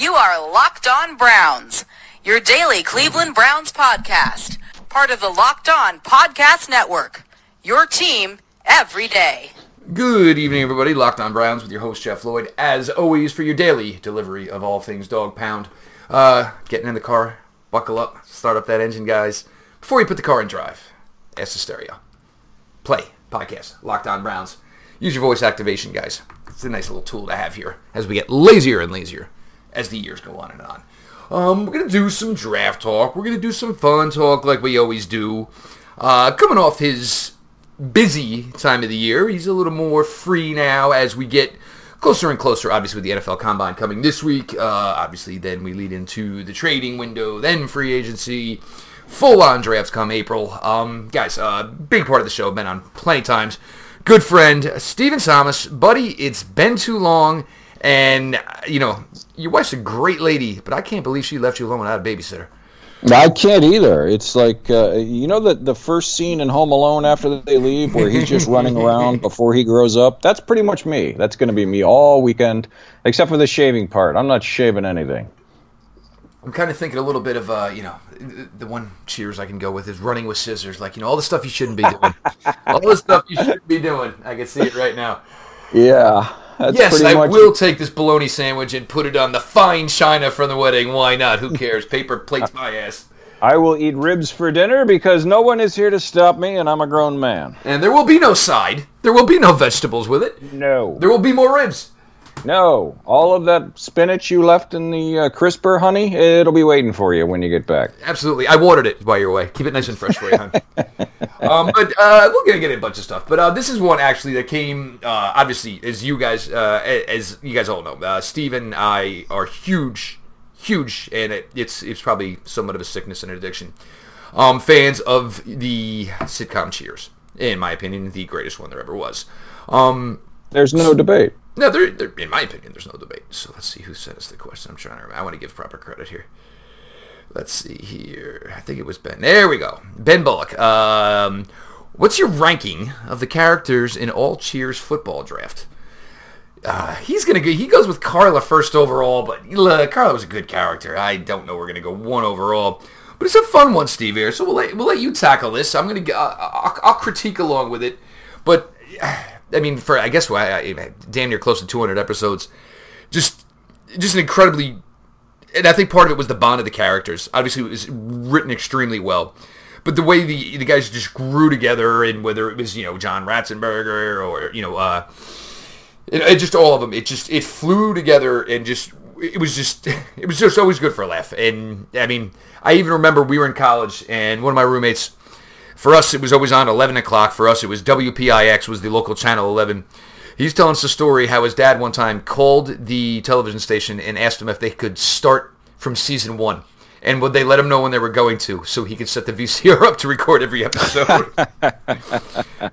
You are Locked On Browns, your daily Cleveland Browns podcast, part of the Locked On Podcast Network. Your team every day. Good evening, everybody. Locked on Browns with your host, Jeff Lloyd, as always, for your daily delivery of all things dog pound. Uh, getting in the car, buckle up, start up that engine, guys. Before you put the car in drive, ask the stereo. Play, podcast, Locked on Browns. Use your voice activation, guys. It's a nice little tool to have here as we get lazier and lazier as the years go on and on. Um, we're going to do some draft talk. We're going to do some fun talk like we always do. Uh, coming off his busy time of the year. He's a little more free now as we get closer and closer, obviously, with the NFL Combine coming this week. Uh, obviously, then we lead into the trading window, then free agency, full on drafts come April. Um, guys, uh, big part of the show, been on plenty times. Good friend, Stephen Thomas. Buddy, it's been too long. And, you know, your wife's a great lady, but I can't believe she left you alone without a babysitter. I can't either. It's like uh, you know the the first scene in Home Alone after they leave, where he's just running around before he grows up. That's pretty much me. That's going to be me all weekend, except for the shaving part. I'm not shaving anything. I'm kind of thinking a little bit of, uh, you know, the one cheers I can go with is running with scissors. Like, you know, all the stuff you shouldn't be doing. all the stuff you shouldn't be doing. I can see it right now. Yeah. That's yes, I much... will take this bologna sandwich and put it on the fine china from the wedding. Why not? Who cares? Paper plates my ass. I will eat ribs for dinner because no one is here to stop me, and I'm a grown man. And there will be no side. There will be no vegetables with it. No. There will be more ribs. No. All of that spinach you left in the uh, crisper, honey, it'll be waiting for you when you get back. Absolutely. I watered it by you're. Keep it nice and fresh for you, honey. um, but uh, we're gonna get a bunch of stuff. But uh, this is one actually that came, uh, obviously, as you guys, uh, as you guys all know, uh, Steve and I are huge, huge, and it, it's it's probably somewhat of a sickness and an addiction. Um, fans of the sitcom Cheers, in my opinion, the greatest one there ever was. Um, There's no debate. No, there, there, in my opinion, there's no debate. So let's see who sent us the question. I'm trying to remember. I want to give proper credit here. Let's see here. I think it was Ben. There we go. Ben Bullock. Um, what's your ranking of the characters in all Cheers football draft? Uh, he's gonna go. He goes with Carla first overall, but look, Carla was a good character. I don't know. We're gonna go one overall, but it's a fun one, Steve. Here, so we'll let we'll let you tackle this. I'm gonna uh, I'll, I'll critique along with it, but I mean, for I guess I, I, damn near close to 200 episodes, just just an incredibly, and I think part of it was the bond of the characters. Obviously, it was written extremely well, but the way the the guys just grew together, and whether it was you know John Ratzenberger or you know, uh, it, it just all of them, it just it flew together and just it was just it was just always good for a laugh. And I mean, I even remember we were in college, and one of my roommates for us, it was always on 11 o'clock. For us, it was WPIX was the local channel 11. He's telling us a story how his dad one time called the television station and asked him if they could start from season one. And would they let him know when they were going to, so he could set the VCR up to record every episode?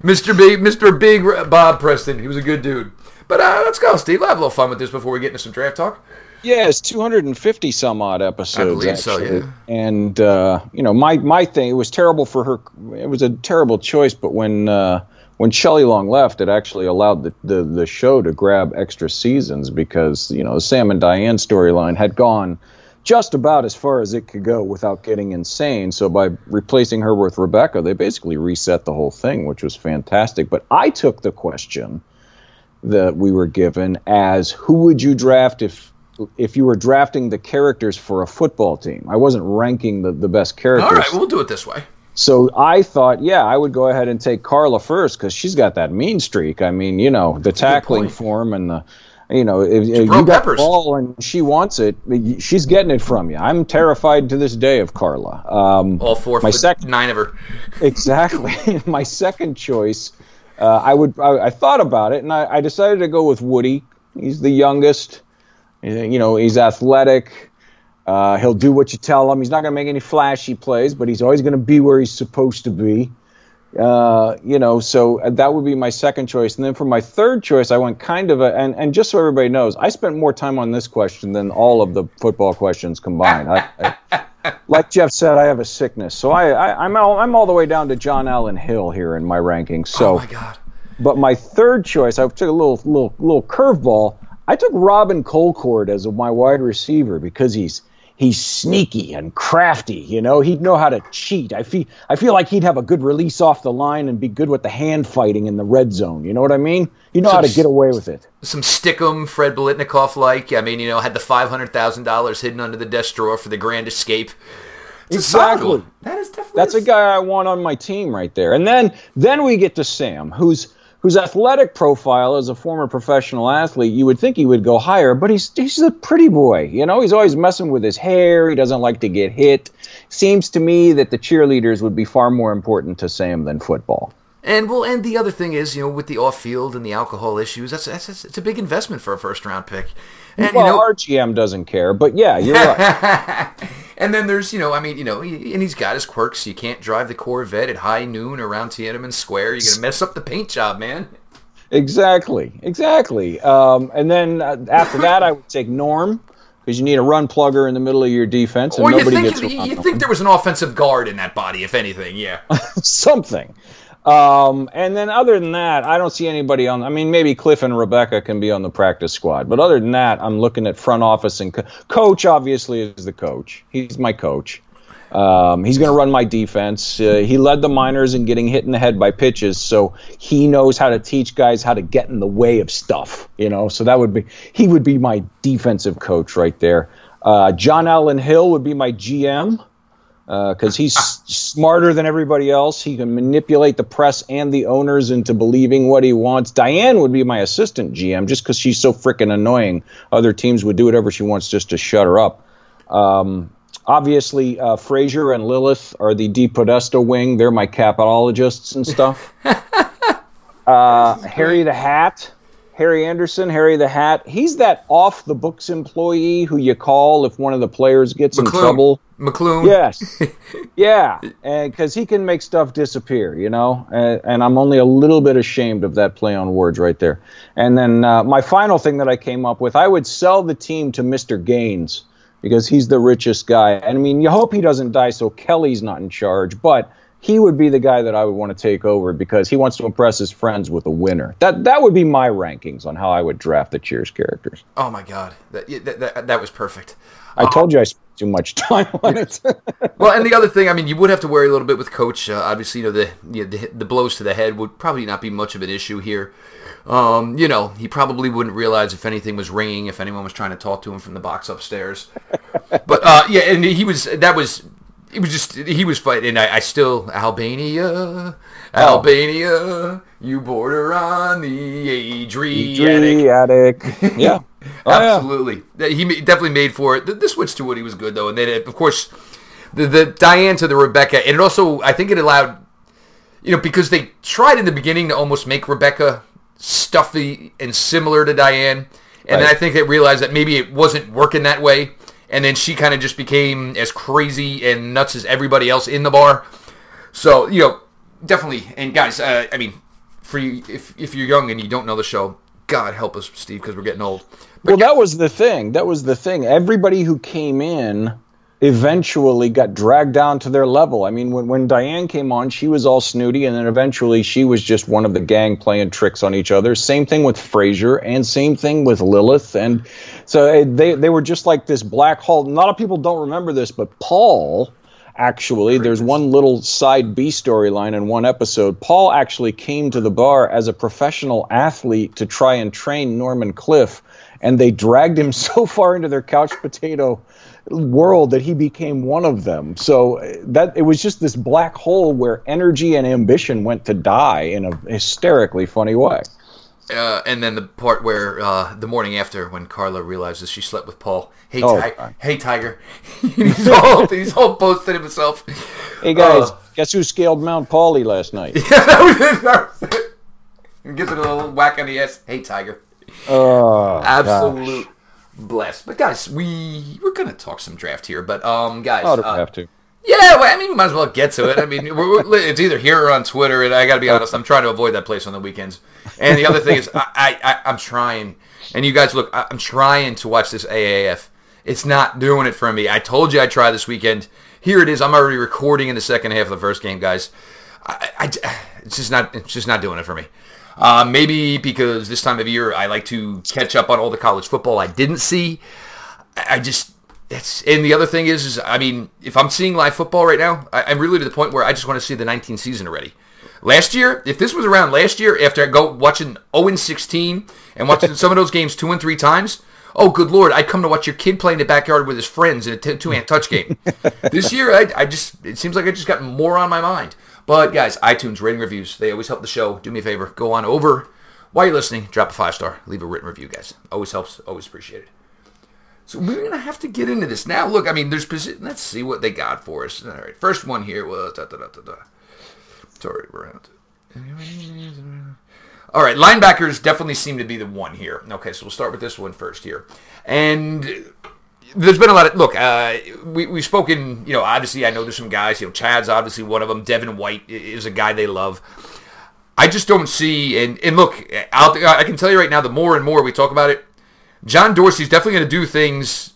Mr. Big, Mr. Big Bob Preston, he was a good dude. But uh, let's go, Steve. I'll have a little fun with this before we get into some draft talk. Yeah, it's 250 some odd episodes. I actually. so, yeah. And uh, you know, my my thing, it was terrible for her. It was a terrible choice, but when uh, when Shelley Long left, it actually allowed the, the the show to grab extra seasons because you know the Sam and Diane storyline had gone just about as far as it could go without getting insane. So by replacing her with Rebecca, they basically reset the whole thing, which was fantastic. But I took the question that we were given as who would you draft if if you were drafting the characters for a football team. I wasn't ranking the, the best characters. All right, we'll do it this way. So I thought, yeah, I would go ahead and take Carla first because she's got that mean streak. I mean, you know, the tackling form and the, you know, if, if you got peppers. the ball and she wants it, she's getting it from you. I'm terrified to this day of Carla. Um, All four, my second nine of her. exactly. my second choice, uh, I would, I, I, thought about it and I, I decided to go with Woody. He's the youngest. You know, he's athletic. Uh, he'll do what you tell him. He's not going to make any flashy plays, but he's always going to be where he's supposed to be. Uh, you know, so that would be my second choice. And then for my third choice, I went kind of a, and, and just so everybody knows, I spent more time on this question than all of the football questions combined. I, I, like Jeff said, I have a sickness. So I, I, am all, I'm all the way down to John Allen Hill here in my rankings. So, oh my God. But my third choice, I took a little, little, little curveball. I took Robin Colcord as my wide receiver because he's he's sneaky and crafty. You know, he'd know how to cheat. I feel I feel like he'd have a good release off the line and be good with the hand fighting in the red zone. You know what I mean? You know Some how to get away with it. Some stickum Fred Biletnikoff like. I mean, you know, had the five hundred thousand dollars hidden under the desk drawer for the grand escape. It's Exactly. That is definitely That's a guy I want on my team right there. And then then we get to Sam, who's whose athletic profile as a former professional athlete, you would think he would go higher, but he's he's a pretty boy. You know, he's always messing with his hair. He doesn't like to get hit. Seems to me that the cheerleaders would be far more important to Sam than football. And well, and the other thing is, you know, with the off field and the alcohol issues, that's, that's, that's it's a big investment for a first round pick. And well, you know, our GM doesn't care, but yeah, you're right. And then there's, you know, I mean, you know, he- and he's got his quirks. You can't drive the Corvette at high noon around Tiananmen Square. You're gonna mess up the paint job, man. Exactly, exactly. Um, and then uh, after that, I would take Norm because you need a run plugger in the middle of your defense, and Or you nobody think gets you, you think there was an offensive guard in that body, if anything, yeah. something. Um, and then other than that, I don't see anybody on. I mean, maybe Cliff and Rebecca can be on the practice squad, but other than that, I'm looking at front office and co- coach. Obviously, is the coach. He's my coach. Um, he's going to run my defense. Uh, he led the minors in getting hit in the head by pitches, so he knows how to teach guys how to get in the way of stuff. You know, so that would be he would be my defensive coach right there. Uh, John Allen Hill would be my GM because he's smarter than everybody else. He can manipulate the press and the owners into believing what he wants. Diane would be my assistant GM just because she's so freaking annoying. Other teams would do whatever she wants just to shut her up. Um, obviously, uh, Frasier and Lilith are the DePodesta wing. They're my capitologists and stuff. uh, Harry the Hat. Harry Anderson, Harry the Hat. He's that off the books employee who you call if one of the players gets in trouble. McClune. Yes. yeah. Because he can make stuff disappear, you know? And, and I'm only a little bit ashamed of that play on words right there. And then uh, my final thing that I came up with I would sell the team to Mr. Gaines because he's the richest guy. And I mean, you hope he doesn't die so Kelly's not in charge, but he would be the guy that I would want to take over because he wants to impress his friends with a winner. That that would be my rankings on how I would draft the Cheers characters. Oh my God, that, that, that, that was perfect. I told you I spent too much time on it. Well, and the other thing, I mean, you would have to worry a little bit with coach. Uh, obviously, you know the, you know, the the blows to the head would probably not be much of an issue here. Um, you know, he probably wouldn't realize if anything was ringing, if anyone was trying to talk to him from the box upstairs. but uh, yeah, and he was that was it was just he was fighting. And I, I still Albania, oh. Albania, you border on the Adriatic. Adriatic. Yeah. Oh, yeah. Absolutely, he definitely made for it. The, the switch to Woody was good though, and then uh, of course the the Diane to the Rebecca, and it also I think it allowed you know because they tried in the beginning to almost make Rebecca stuffy and similar to Diane, and then I think they realized that maybe it wasn't working that way, and then she kind of just became as crazy and nuts as everybody else in the bar. So you know, definitely, and guys, uh, I mean, for you, if if you're young and you don't know the show, God help us, Steve, because we're getting old. But Well, that was the thing. That was the thing. Everybody who came in eventually got dragged down to their level. I mean, when, when Diane came on, she was all snooty, and then eventually she was just one of the gang playing tricks on each other. Same thing with Frasier, and same thing with Lilith. And so eh, they, they were just like this black hole. A lot of people don't remember this, but Paul. Actually, there's one little side B storyline in one episode. Paul actually came to the bar as a professional athlete to try and train Norman Cliff, and they dragged him so far into their couch potato world that he became one of them. So uh, that it was just this black hole where energy and ambition went to die in a hysterically funny way. Uh, and then the part where uh, the morning after, when Carla realizes she slept with Paul, hey, Oh, Ti- hey, Tiger, he's all he's all posted himself. Hey guys, Uh, guess who scaled Mount Pauly last night? that was it. That was it. Gives it a little whack on the ass. Hey, Tiger, Oh, absolute bless. But guys, we we're gonna talk some draft here. But um, guys, gosh. Oh, uh, have to? Yeah, well, I mean, we might as well get to it. I mean, we're, we're, it's either here or on Twitter, and I got to be honest, I'm trying to avoid that place on the weekends. And the other thing is, I, I, I'm trying, and you guys look, I- I'm trying to watch this AAF. It's not doing it for me. I told you I'd try this weekend. Here it is. I'm already recording in the second half of the first game, guys. I, I- it's just not, it's just not doing it for me. Uh, maybe because this time of year I like to catch up on all the college football I didn't see. I just it's and the other thing is, is I mean, if I'm seeing live football right now, I, I'm really to the point where I just want to see the 19 season already. Last year, if this was around last year, after I go watching 0 and 16 and watching some of those games two and three times, oh good lord, I'd come to watch your kid play in the backyard with his friends in a t- two hand touch game. this year, I, I just it seems like I just got more on my mind. But guys, iTunes rating reviews they always help the show. Do me a favor, go on over while you're listening, drop a five star, leave a written review, guys. Always helps, always appreciated. So we're gonna have to get into this now. Look, I mean, there's posi- let's see what they got for us. All right, first one here was da da da da da. Sorry, around. All right, linebackers definitely seem to be the one here. Okay, so we'll start with this one first here, and there's been a lot of look. Uh, we we've spoken. You know, obviously, I know there's some guys. You know, Chad's obviously one of them. Devin White is a guy they love. I just don't see. And and look, I'll, I can tell you right now, the more and more we talk about it, John Dorsey's definitely going to do things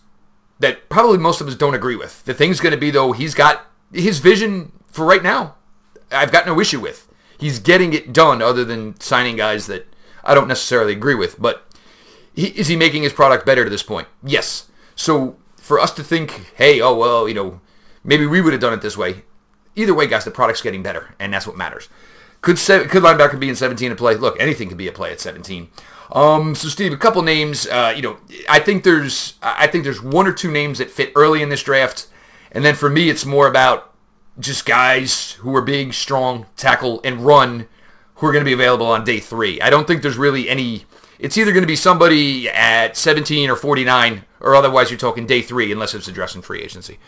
that probably most of us don't agree with. The thing's going to be though, he's got his vision for right now. I've got no issue with. He's getting it done, other than signing guys that I don't necessarily agree with. But he, is he making his product better to this point? Yes. So for us to think, hey, oh well, you know, maybe we would have done it this way. Either way, guys, the product's getting better, and that's what matters. Could se- could linebacker be in 17 to play? Look, anything could be a play at 17. Um, so Steve, a couple names. Uh, you know, I think there's I think there's one or two names that fit early in this draft, and then for me, it's more about just guys who are big, strong, tackle, and run who are going to be available on day three. I don't think there's really any. It's either going to be somebody at 17 or 49, or otherwise you're talking day three, unless it's addressing free agency.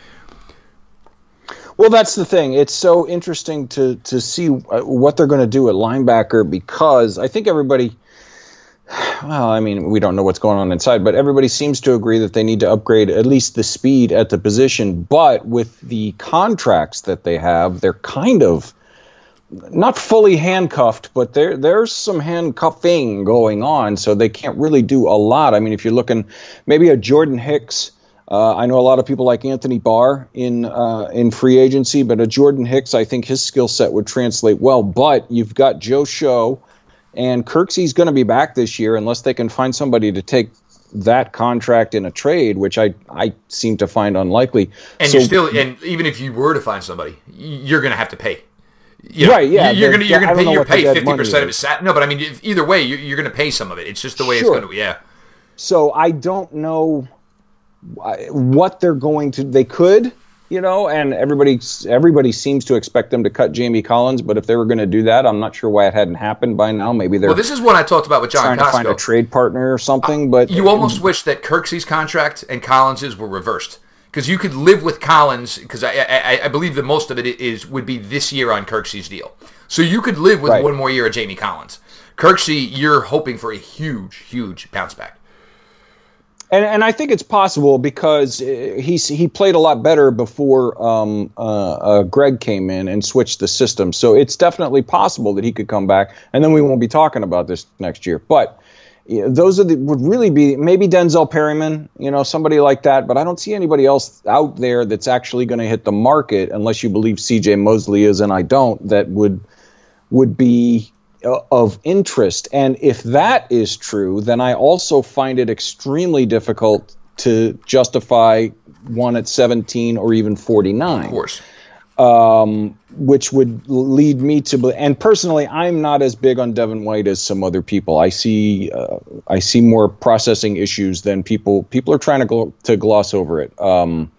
Well, that's the thing. It's so interesting to to see uh, what they're going to do at linebacker because I think everybody. Well, I mean, we don't know what's going on inside, but everybody seems to agree that they need to upgrade at least the speed at the position. But with the contracts that they have, they're kind of not fully handcuffed, but there there's some handcuffing going on, so they can't really do a lot. I mean, if you're looking maybe a Jordan Hicks. Uh, I know a lot of people like Anthony Barr in uh, in free agency, but a Jordan Hicks, I think his skill set would translate well. But you've got Joe Show, and Kirksey's going to be back this year unless they can find somebody to take that contract in a trade, which I I seem to find unlikely. And So- you're still, and even if you were to find somebody, you're going to have to pay. You Right, yeah, You're going to you're going to pay know your what pay fifty percent of his sat. No, but I mean, if, either way, you're, you're going to pay some of it. It's just the way Sure. it's going to. Be yeah. so I don't know what they're going to. They could, you know, and everybody everybody seems to expect them to cut Jamie Collins. But if they were going to do that, I'm not sure why it hadn't happened by now. Maybe they're Well, this is what I talked about with John trying to find a trade partner or something. But You almost wish that Kirksey's contract and Collins's were reversed because you could live with Collins because I, I I believe that most of it is would be this year on Kirksey's deal. So you could live with Right. one more year of Jamie Collins. Kirksey, you're hoping for a huge, huge bounce back. and and I think it's possible because uh, he's he played a lot better before um, uh, uh, Greg came in and switched the system. So it's definitely possible that he could come back, and then we won't be talking about this next year. But those are the would really be maybe Denzel Perryman, you know, somebody like that. But I don't see anybody else out there that's actually going to hit the market unless you believe C.J. Mosley is, and I don't. That would would be uh, of interest. And if that is true, then I also find it extremely difficult to justify one at 17 or even 49 Of course. Which would lead me to be- and personally i'm not as big on devin white as some other people. I see uh, i see more processing issues than people people are trying to gl- to gloss over it. Um,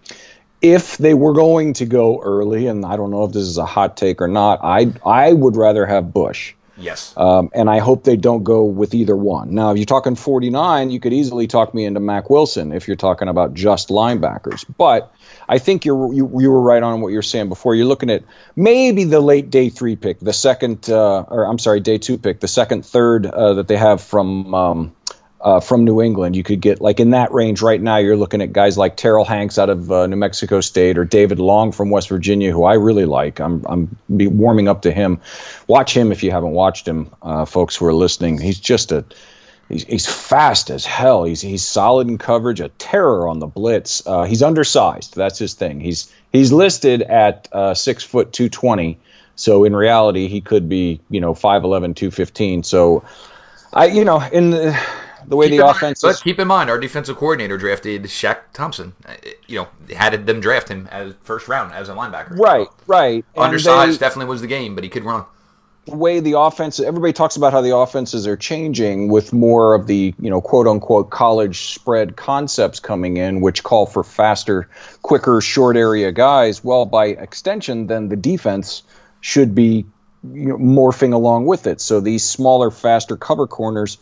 if they were going to go early and i don't know if this is a hot take or not i i would rather have bush Yes. um, and I hope they don't go with either one. Now, if you're talking 49, you could easily talk me into Mack Wilson if you're talking about just linebackers. But I think you're you, you were right on what you're saying before. You're looking at maybe the late day three pick, the second, uh, or I'm sorry, day two pick, the second, third uh, that they have from. Um, uh, from New England, you could get like in that range right now. You're looking at guys like Terrill Hanks out of uh, New Mexico State or David Long from West Virginia, who I really like. I'm I'm be warming up to him. Watch him if you haven't watched him, uh, folks who are listening. He's just a he's, he's fast as hell. He's he's solid in coverage, a terror on the blitz. Uh, he's undersized. That's his thing. He's he's listed at uh, six foot two twenty. So in reality, he could be, you know, 5'11", 215. So I, you know, in the, the way Keep the offense mind, is, but keep in mind, our defensive coordinator drafted Shaq Thompson. Uh, You know, had them draft him as first round as a linebacker. right, right. Undersized they- definitely was the game, but he could run. the way the offense everybody talks about how the offenses are changing with more of the you know quote unquote college spread concepts coming in which call for faster quicker short area guys well by extension then the defense should be you know, morphing along with it so these smaller faster cover corners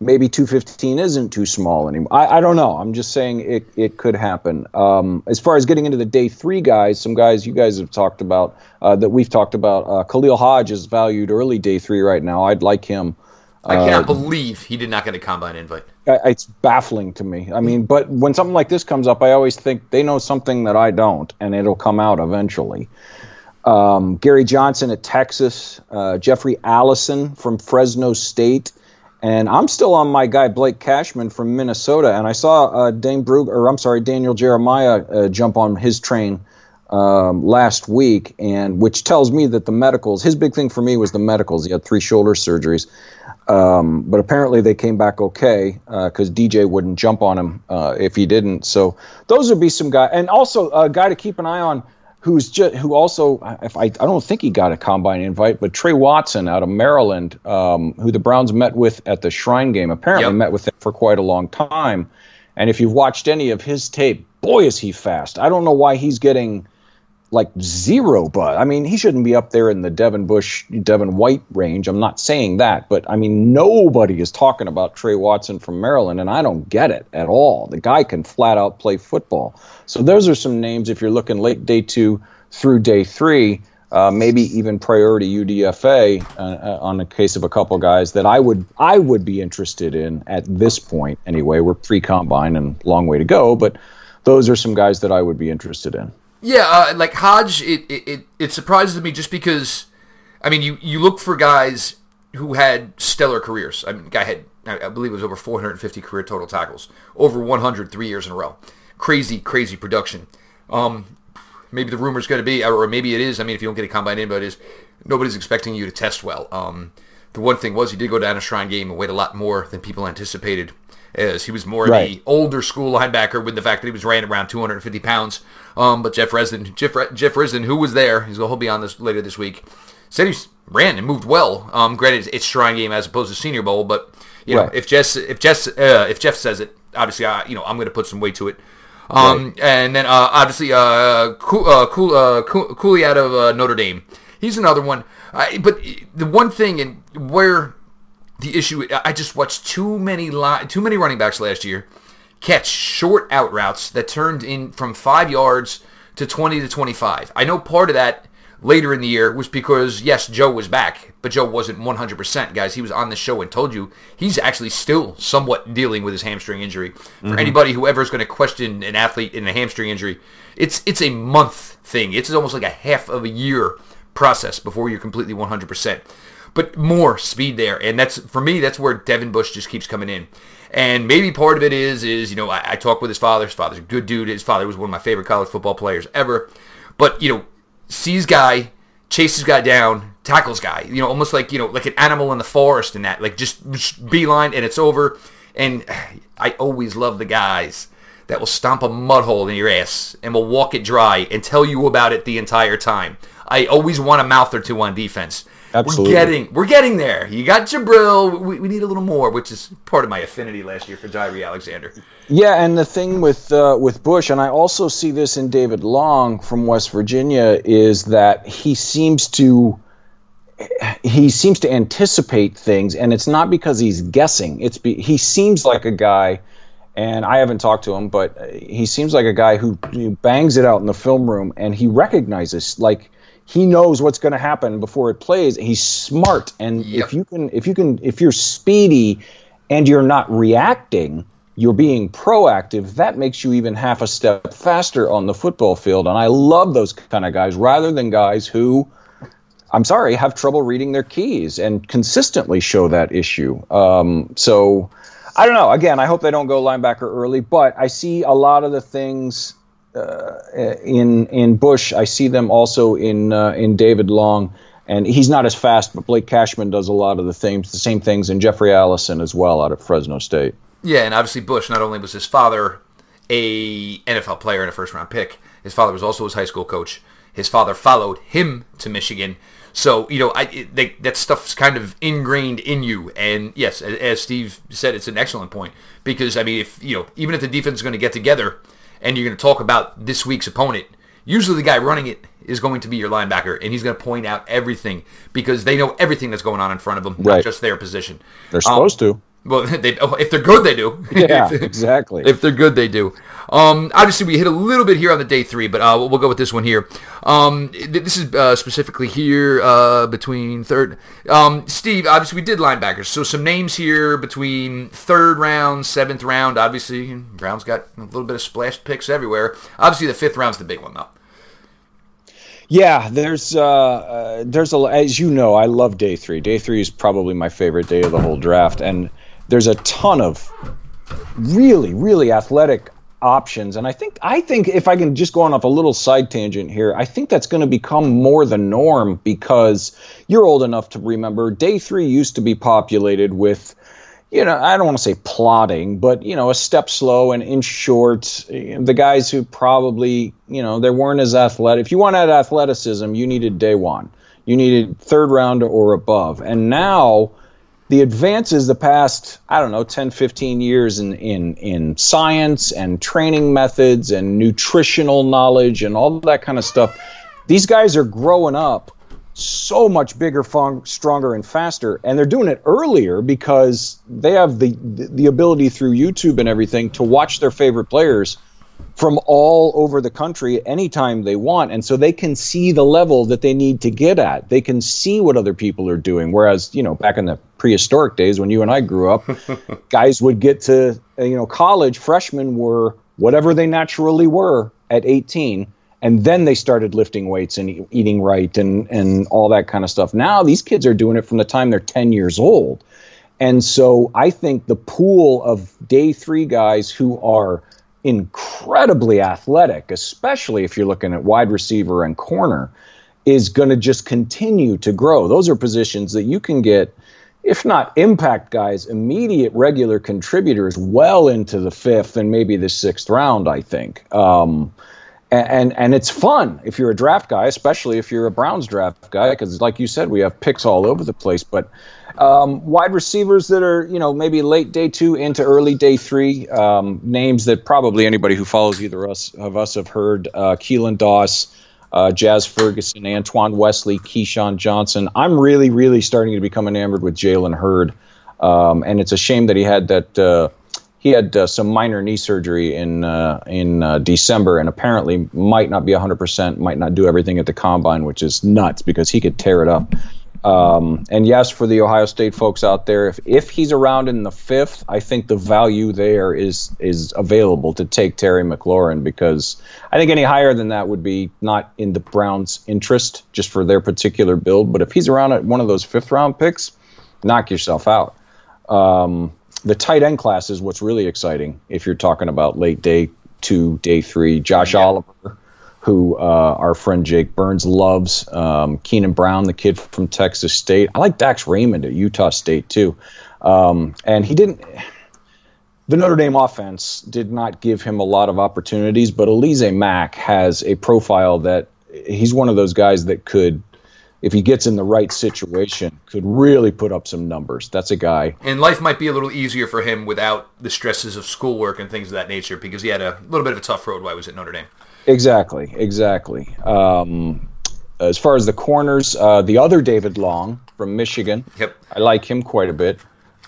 maybe 215 isn't too small anymore. I, I don't know. I'm just saying it, it could happen. Um, as far as getting into the day three guys, some guys you guys have talked about uh, that we've talked about. Uh, Khalil Hodge is valued early day three right now. I'd like him. I cannot believe he did not get a combine invite. It's baffling to me. I mean, but when something like this comes up, I always think they know something that I don't, and it'll come out eventually. Um, Gary Johnson at Texas, uh, Jeffrey Allison from Fresno State, and I'm still on my guy Blake Cashman from Minnesota. And I saw uh, Dane Brug, or I'm sorry, Daniel Jeremiah uh, jump on his train um, last week, and which tells me that the medicals. His big thing for me was the medicals. He had three shoulder surgeries. Um, but apparently they came back okay because DJ wouldn't jump on him uh, if he didn't. So those would be some guy, and also a guy to keep an eye on who's just who also if I I don't think he got a combine invite, but Tre Watson out of Maryland, um, who the Browns met with at the Shrine game, apparently Yep. met with him for quite a long time. And if you've watched any of his tape, boy is he fast. I don't know why he's getting like zero but I mean he shouldn't be up there in the Devin Bush Devin White range. I'm not saying that but I mean nobody is talking about Tre Watson from Maryland and I don't get it at all. The guy can flat out play football. So those are some names if you're looking late day 2 through day 3 uh, maybe even priority UDFA uh, uh, on the case of a couple guys that I would I would be interested in at this point. Anyway we're pre combine and long way to go but those are some guys that I would be interested in Yeah, uh, like Hodge, it, it, it, it surprises me just because, I mean, you, you look for guys who had stellar careers. I mean, guy had, I believe it was over 450 career total tackles, over 100 three years in a row. Crazy, crazy production. Um, maybe the rumor's going to be, or maybe it is. I mean, if you don't get a combine in, but it is nobody's expecting you to test well. Um, the one thing was he did go down a Shrine game and weighed a lot more than people anticipated, as he was more Right. the older school linebacker with the fact that he was ran around 250 pounds. Um, but Jeff Risdon, Jeff, Jeff Risdon, who was there, he's he'll be on this later this week, said he ran and moved well. Um, granted, it's Shrine game as opposed to Senior Bowl, but you know, Right. if Jess, if Jess, uh, if Jeff says it, obviously, I, you know, I'm going to put some weight to it. Um, and then uh, obviously, uh, cool, uh, cool, uh, cool, Coney out of uh, Notre Dame. He's another one. I, but the one thing and where the issue, I just watched too many li- too many running backs last year catch short out routes that turned in from five yards to 20 to 25. I know part of that later in the year was because, yes, Joe was back, but Joe wasn't 100%, guys. He was on the show and told you he's actually still somewhat dealing with his hamstring injury. For mm-hmm. anybody who ever is going to question an athlete in a hamstring injury, it's it's a month thing. It's almost like a half of a year process before you're completely 100% but more speed there. And that's for me, that's where Devin Bush just keeps coming in. And maybe part of it is is you know I, I talked with his father. His father's a good dude. His father was one of my favorite college football players ever. But you know, sees guy, chases guy down, tackles guy. You know, almost like you know like an animal in the forest and that. Like just, just beeline and it's over. And I always love the guys that will stomp a mud hole in your ass and will walk it dry and tell you about it the entire time. I always want a mouth or two on defense. Absolutely. We're getting we're getting there. You got Jabrill. We, we need a little more, which is part of my affinity last year for Jaire Alexander. Yeah, and the thing with uh, with Bush, and I also see this in David Long from West Virginia, is that he seems to he seems to anticipate things, and it's not because he's guessing. It's be, he seems like a guy, and I haven't talked to him, but he seems like a guy who, who bangs it out in the film room, and he recognizes like he knows what's going to happen before it plays. He's smart, and Yep. if you can, if you can, if you're speedy, and you're not reacting, you're being proactive. That makes you even half a step faster on the football field, and I love those kind of guys rather than guys who. I'm sorry, have trouble reading their keys and consistently show that issue. Um, so I don't know. Again, I hope they don't go linebacker early, but I see a lot of the things in in Bush. I see them also in uh, in David Long and he's not as fast, but Blake Cashman does a lot of the things, the same things, and Jeffrey Allison as well out of Fresno State. Yeah, and obviously Bush. Not only was his father a NFL player and a first round pick, his father was also his high school coach. His father followed him to Michigan. So you know, I they, that stuff's kind of ingrained in you. And yes, as, as Steve said, it's an excellent point because I mean, if you know, even if the defense is going to get together and you're going to talk about this week's opponent, usually the guy running it is going to be your linebacker, and he's going to point out everything because they know everything that's going on in front of them, Right. not just their position. They're supposed Um, to. Well, they, oh, if they're good, they do. Yeah, If- exactly. If they're good, they do. Um, obviously, we hit a little bit here on the day three, but uh, we'll, we'll go with this one here. Um, this is uh, specifically here uh, between third. Um, Steve, obviously, we did linebackers, so some names here between third round, seventh round. Obviously, Brown's got a little bit of splash picks everywhere. Obviously, the fifth round's the big one, though. Yeah, there's uh, uh, there's a as you know, I love day three. Day three is probably my favorite day of the whole draft, and there's a ton of really really athletic options. And I think I think if I can just go on off a little side tangent here, I think that's going to become more the norm because you're old enough to remember day three used to be populated with you know, I don't want to say plotting, but you know, a step slow and in short, the guys who probably, you know, they weren't as athletic. If you wanted athleticism, you needed day one. You needed third round or above. And now the advances the past, I don't know, 10, 15 years in, in, in science and training methods and nutritional knowledge and all that kind of stuff, these guys are growing up so much bigger, fun, stronger, and faster, and they're doing it earlier because they have the the ability through YouTube and everything to watch their favorite players from all over the country anytime they want, and so they can see the level that they need to get at. They can see what other people are doing. Whereas, you know, back in the prehistoric days when you and I grew up, guys would get to you know college. Freshmen were whatever they naturally were at 18 and then they started lifting weights and eating right and and all that kind of stuff. Now these kids are doing it from the time they're 10 years old. And so I think the pool of day 3 guys who are incredibly athletic, especially if you're looking at wide receiver and corner, is going to just continue to grow. Those are positions that you can get if not impact guys, immediate regular contributors well into the fifth and maybe the sixth round, I think. Um, and and it's fun if you're a draft guy, especially if you're a Browns draft guy, because like you said, we have picks all over the place. But um, wide receivers that are you know maybe late day two into early day three, um, names that probably anybody who follows either us of us have heard: uh, Keelan Doss, uh, Jazz Ferguson, Antoine Wesley, KeeSean Johnson. I'm really really starting to become enamored with Jalen Hurd, um, and it's a shame that he had that. Uh, he had uh, some minor knee surgery in uh, in uh, December, and apparently might not be 100 percent, might not do everything at the combine, which is nuts because he could tear it up. Um, and yes, for the Ohio State folks out there, if if he's around in the fifth, I think the value there is is available to take Terry McLaurin because I think any higher than that would be not in the Browns' interest just for their particular build. But if he's around at one of those fifth round picks, knock yourself out. Um, the tight end class is what's really exciting if you're talking about late day two, day three. Josh Oliver, who uh, our friend Jake Burns loves. Um, Keenan Brown, the kid from Texas State. I like Dax Raymond at Utah State too. Um, and he didn't. The Notre Dame offense did not give him a lot of opportunities, but Alizé Mack has a profile that he's one of those guys that could, if he gets in the right situation, could really put up some numbers. That's a guy And life might be a little easier for him without the stresses of schoolwork and things of that nature because he had a little bit of a tough road while he was at Notre Dame. Exactly, exactly. Um, as far as the corners, uh, the other David Long from Michigan, Yep. I like him quite a bit.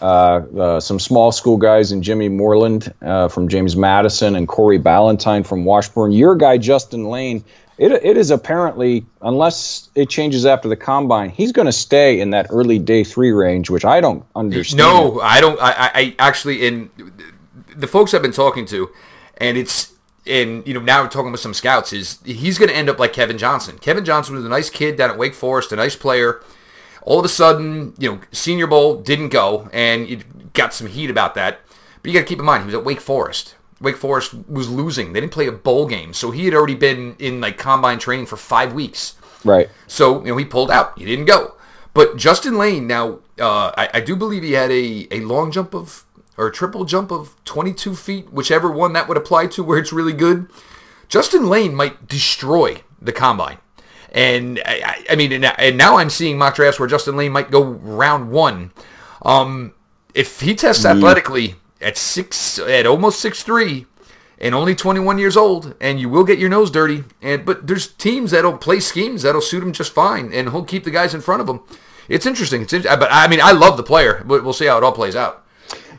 Uh, uh, some small school guys and Jimmy Moreland uh, from James Madison and Corey Ballentine from Washburn. Your guy Justin Layne. It, it is apparently, unless it changes after the combine, he's going to stay in that early day three range, which I don't understand. No, I don't. I, I, actually in the folks I've been talking to, and it's and you know now we're talking with some scouts is he's going to end up like Kevin Johnson. Kevin Johnson was a nice kid down at Wake Forest, a nice player. All of a sudden, you know, Senior Bowl didn't go, and you got some heat about that. But you got to keep in mind he was at Wake Forest. Wake Forest was losing. They didn't play a bowl game, so he had already been in like combine training for five weeks. Right. So you know he pulled out. He didn't go. But Justin Layne now, uh, I, I do believe he had a, a long jump of or a triple jump of 22 feet, whichever one that would apply to, where it's really good. Justin Layne might destroy the combine. And I, I mean, and now I'm seeing mock drafts where Justin Layne might go round one. Um, if he tests athletically at six, at almost six three, and only 21 years old, and you will get your nose dirty. And but there's teams that'll play schemes that'll suit him just fine, and he'll keep the guys in front of him. It's interesting. It's in, but I mean, I love the player, but we'll see how it all plays out.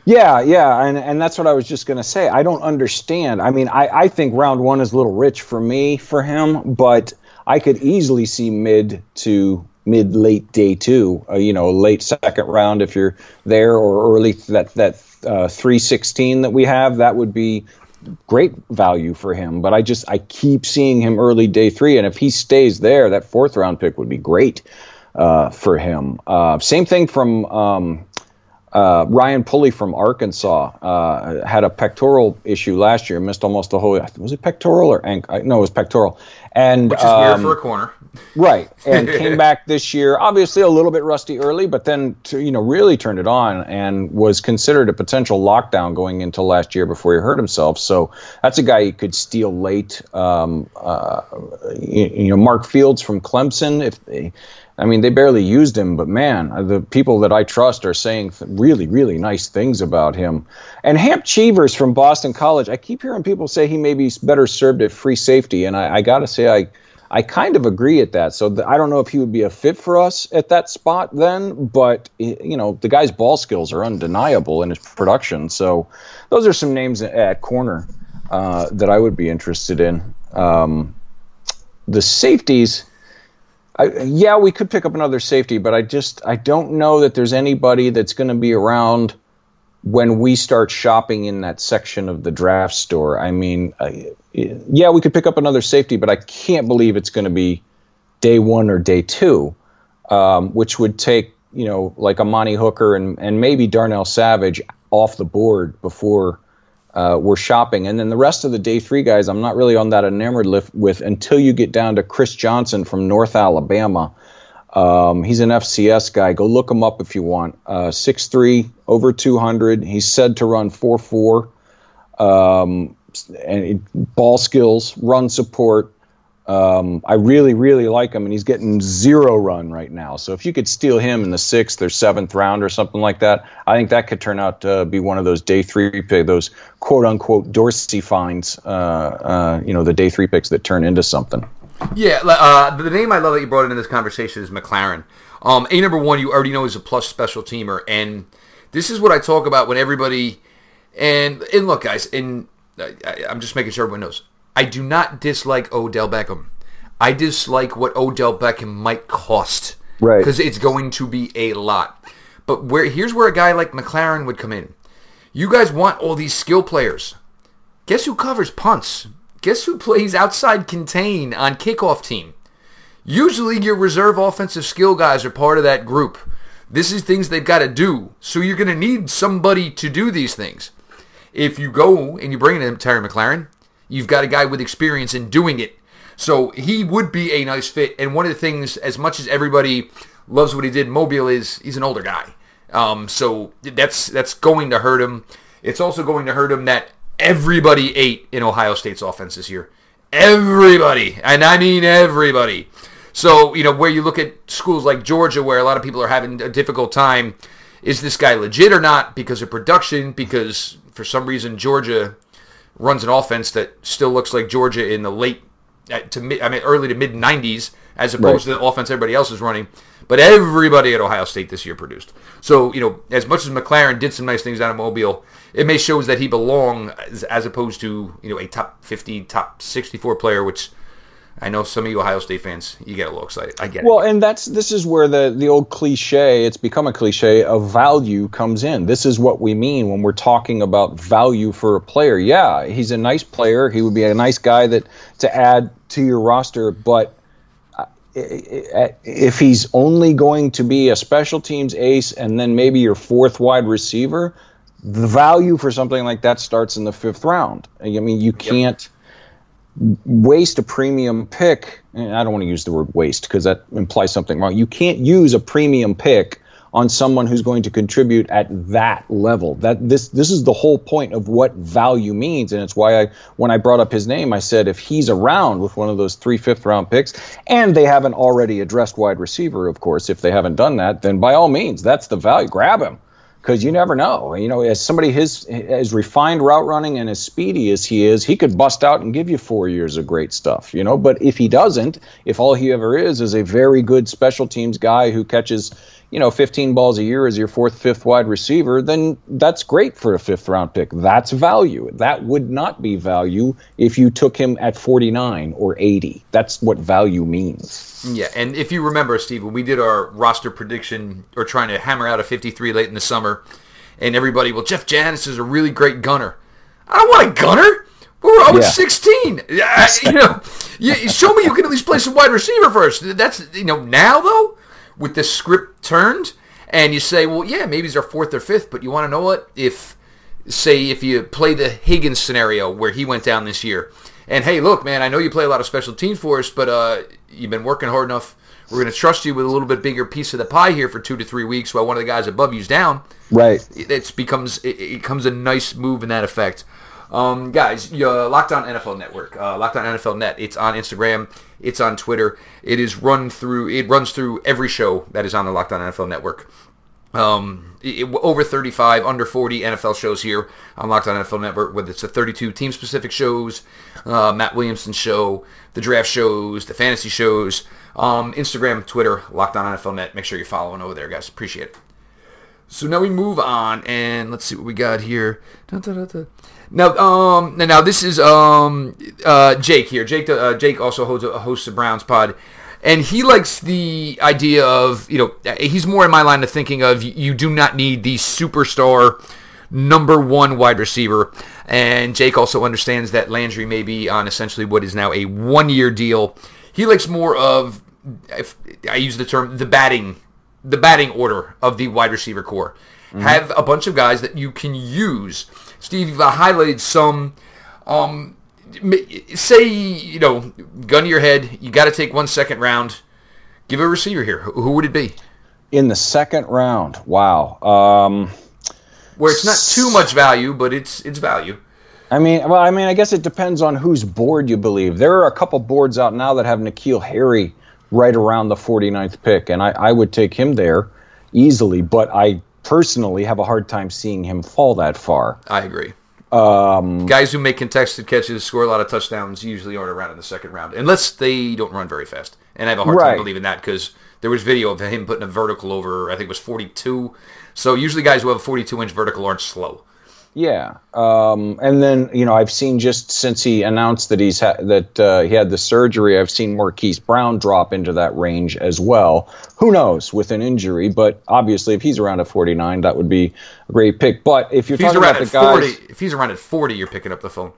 Yeah, yeah, and and that's what I was just going to say. I don't understand. I mean, I I think round one is a little rich for me for him, but I could easily see mid to mid late day two. Uh, you know, late second round if you're there, or early that that uh, three sixteen that we have. That would be great value for him. But I just I keep seeing him early day three, and if he stays there, that fourth round pick would be great uh, for him. Uh, same thing from. Um, uh, Ryan Pulley from Arkansas uh, had a pectoral issue last year. Missed almost the whole. Was it pectoral or ankle? No, it was pectoral. And which is um, weird for a corner. Right, and came back this year. Obviously, a little bit rusty early, but then to, you know really turned it on and was considered a potential lockdown going into last year before he hurt himself. So that's a guy you could steal late. Um, uh, you, you, know, Mark Fields from Clemson. If they, I mean, they barely used him, but man, the people that I trust are saying really, really nice things about him. And Hamp Cheevers from Boston College, I keep hearing people say he may be better served at free safety, and I, I got to say, I, I kind of agree at that. So I don't know if he would be a fit for us at that spot then, but you know, the guy's ball skills are undeniable in his production. So those are some names at corner uh, that I would be interested in. Um, the safeties I, yeah, we could pick up another safety, but I just I don't know that there's anybody that's going to be around when we start shopping in that section of the draft store. I mean, I, yeah, we could pick up another safety, but I can't believe it's going to be day one or day two, um, which would take you know like Amani Hooker and and maybe Darnell Savage off the board before uh, we're shopping. And then the rest of the day three guys, I'm not really on that enamored with until you get down to Chris Johnson from North Alabama. Um, he's an FCS guy. Go look him up if you want. Uh, 6'3, over 200. He's said to run 4'4. Um, and ball skills, run support, um, I really, really like him, and he's getting zero run right now. So if you could steal him in the sixth or seventh round or something like that, I think that could turn out to be one of those day three pick, those quote unquote Dorsey finds, uh, uh, you know, the day three picks that turn into something. Yeah, uh, the name I love that you brought into this conversation is McLaurin. Um, a number one, you already know is a plus special teamer, and this is what I talk about when everybody. And and look, guys, and I, I'm just making sure everyone knows. I do not dislike Odell Beckham. I dislike what Odell Beckham might cost. Right. Because it's going to be a lot. But where here's where a guy like McLaurin would come in. You guys want all these skill players. Guess who covers punts? Guess who plays outside contain on kickoff team? Usually your reserve offensive skill guys are part of that group. This is things they've got to do. So you're going to need somebody to do these things. If you go and you bring in Terry McLaurin, You've got a guy with experience in doing it. So he would be a nice fit. And one of the things, as much as everybody loves what he did, Mobile is he's an older guy. Um, so that's that's going to hurt him. It's also going to hurt him that everybody ate in Ohio State's offense this year. Everybody, and I mean everybody. So you know where you look at schools like Georgia, where a lot of people are having a difficult time. Is this guy legit or not? Because of production? Because for some reason Georgia runs an offense that still looks like Georgia in the late to mid, I mean early to mid 90s as opposed right. to the offense everybody else is running. But everybody at Ohio State this year produced. So, you know, as much as McLaurin did some nice things down at Mobile, it may shows that he belong as, as opposed to, you know, a top 50, top 64 player, which I know some of you Ohio State fans, you get a little excited. I get well, it. Well, and that's this is where the the old cliche, it's become a cliche of value comes in. This is what we mean when we're talking about value for a player. Yeah, he's a nice player. He would be a nice guy that to add to your roster, but uh, if he's only going to be a special teams ace and then maybe your fourth wide receiver, the value for something like that starts in the fifth round. I mean, you can't waste a premium pick. And I don't want to use the word waste because that implies something wrong. You can't use a premium pick on someone who's going to contribute at that level. That this this is the whole point of what value means, and it's why I when I brought up his name, I said if he's around with one of those three fifth round picks, and they haven't already addressed wide receiver, of course, if they haven't done that, then by all means, that's the value. Grab him because you never know. You know, as somebody his as refined route running and as speedy as he is, he could bust out and give you four years of great stuff. You know, but if he doesn't, if all he ever is is a very good special teams guy who catches you know 15 balls a year as your fourth fifth wide receiver then that's great for a fifth round pick. That's value. That would not be value if you took him at 49 or 80 that's what value means. Yeah and if you remember steve when we did our roster prediction or trying to hammer out a 53 late in the summer and everybody well jeff janis is a really great gunner. I don't want a gunner. We're 0 yeah. 16. you know, you, show me you can at least play some wide receiver first. That's you know now though with the script turned, and you say, well, yeah, maybe he's our fourth or fifth, but you want to know what? If, say, if you play the Higgins scenario where he went down this year, and hey, look, man, I know you play a lot of special teams for us, but uh, you've been working hard enough. We're going to trust you with a little bit bigger piece of the pie here for two to three weeks while one of the guys above you's down. Right. It becomes it, it becomes a nice move in that effect. Um, guys, uh, Locked On NFL Network, uh, Locked On NFL Net. It's on Instagram. It's on Twitter. It is run through. It runs through every show that is on the Locked On NFL Network. Um, it, over 35, under 40 NFL shows here on Locked On NFL Network. Whether it's the 32 team-specific shows, uh, Matt Williamson show, the draft shows, the fantasy shows, um, Instagram, Twitter, Locked On NFL Net. Make sure you're following over there, guys. Appreciate it. So now we move on, and let's see what we got here. Now, um, now this is um, uh, Jake here. Jake, uh, Jake also hosts a hosts a Browns pod, and he likes the idea of you know he's more in my line of thinking of you do not need the superstar number one wide receiver, and Jake also understands that Landry may be on essentially what is now a one year deal. He likes more of if I use the term the batting the batting order of the wide receiver core. Mm-hmm. Have a bunch of guys that you can use Steve, you've highlighted some. Um, say you know, gun to your head, you got to take one second round. Give a receiver here. Who would it be? In the second round, wow. Um, Where it's not too much value, but it's it's value. I mean, well, I mean, I guess it depends on whose board you believe. There are a couple boards out now that have N'Keal Harry right around the 49th pick, and I, I would take him there easily. But I personally have a hard time seeing him fall that far. I agree. Um, Guys who make contested catches, score a lot of touchdowns, usually aren't around in the second round, unless they don't run very fast. And I have a hard right. time believing that because there was video of him putting a vertical over, I think it was 42. So usually guys who have a 42 inch vertical aren't slow. Yeah, um, and then you know I've seen just since he announced that he's ha- that uh, he had the surgery, I've seen Marquise Brown drop into that range as well. Who knows with an injury, but obviously if he's around at 49, that would be a great pick. But if you're if talking about the guys, 40, if he's around at 40, you're picking up the phone.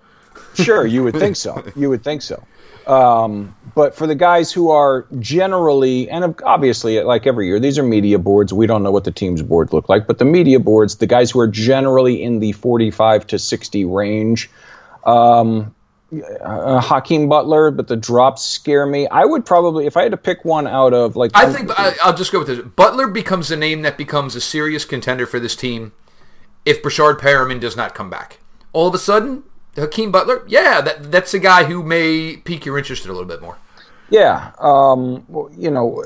Sure, you would think so. You would think so. Um, but for the guys who are generally, and obviously, like every year, these are media boards. We don't know what the team's board look like, but the media boards, the guys who are generally in the 45 to 60 range, um, uh, Hakeem Butler, but the drops scare me. I would probably, if I had to pick one out of like, I think I, will just go with this. Butler becomes a name that becomes a serious contender for this team if Breshad Perriman does not come back. All of a sudden, Hakeem Butler, yeah, that that's a guy who may pique your interest a little bit more. Yeah, um, you know,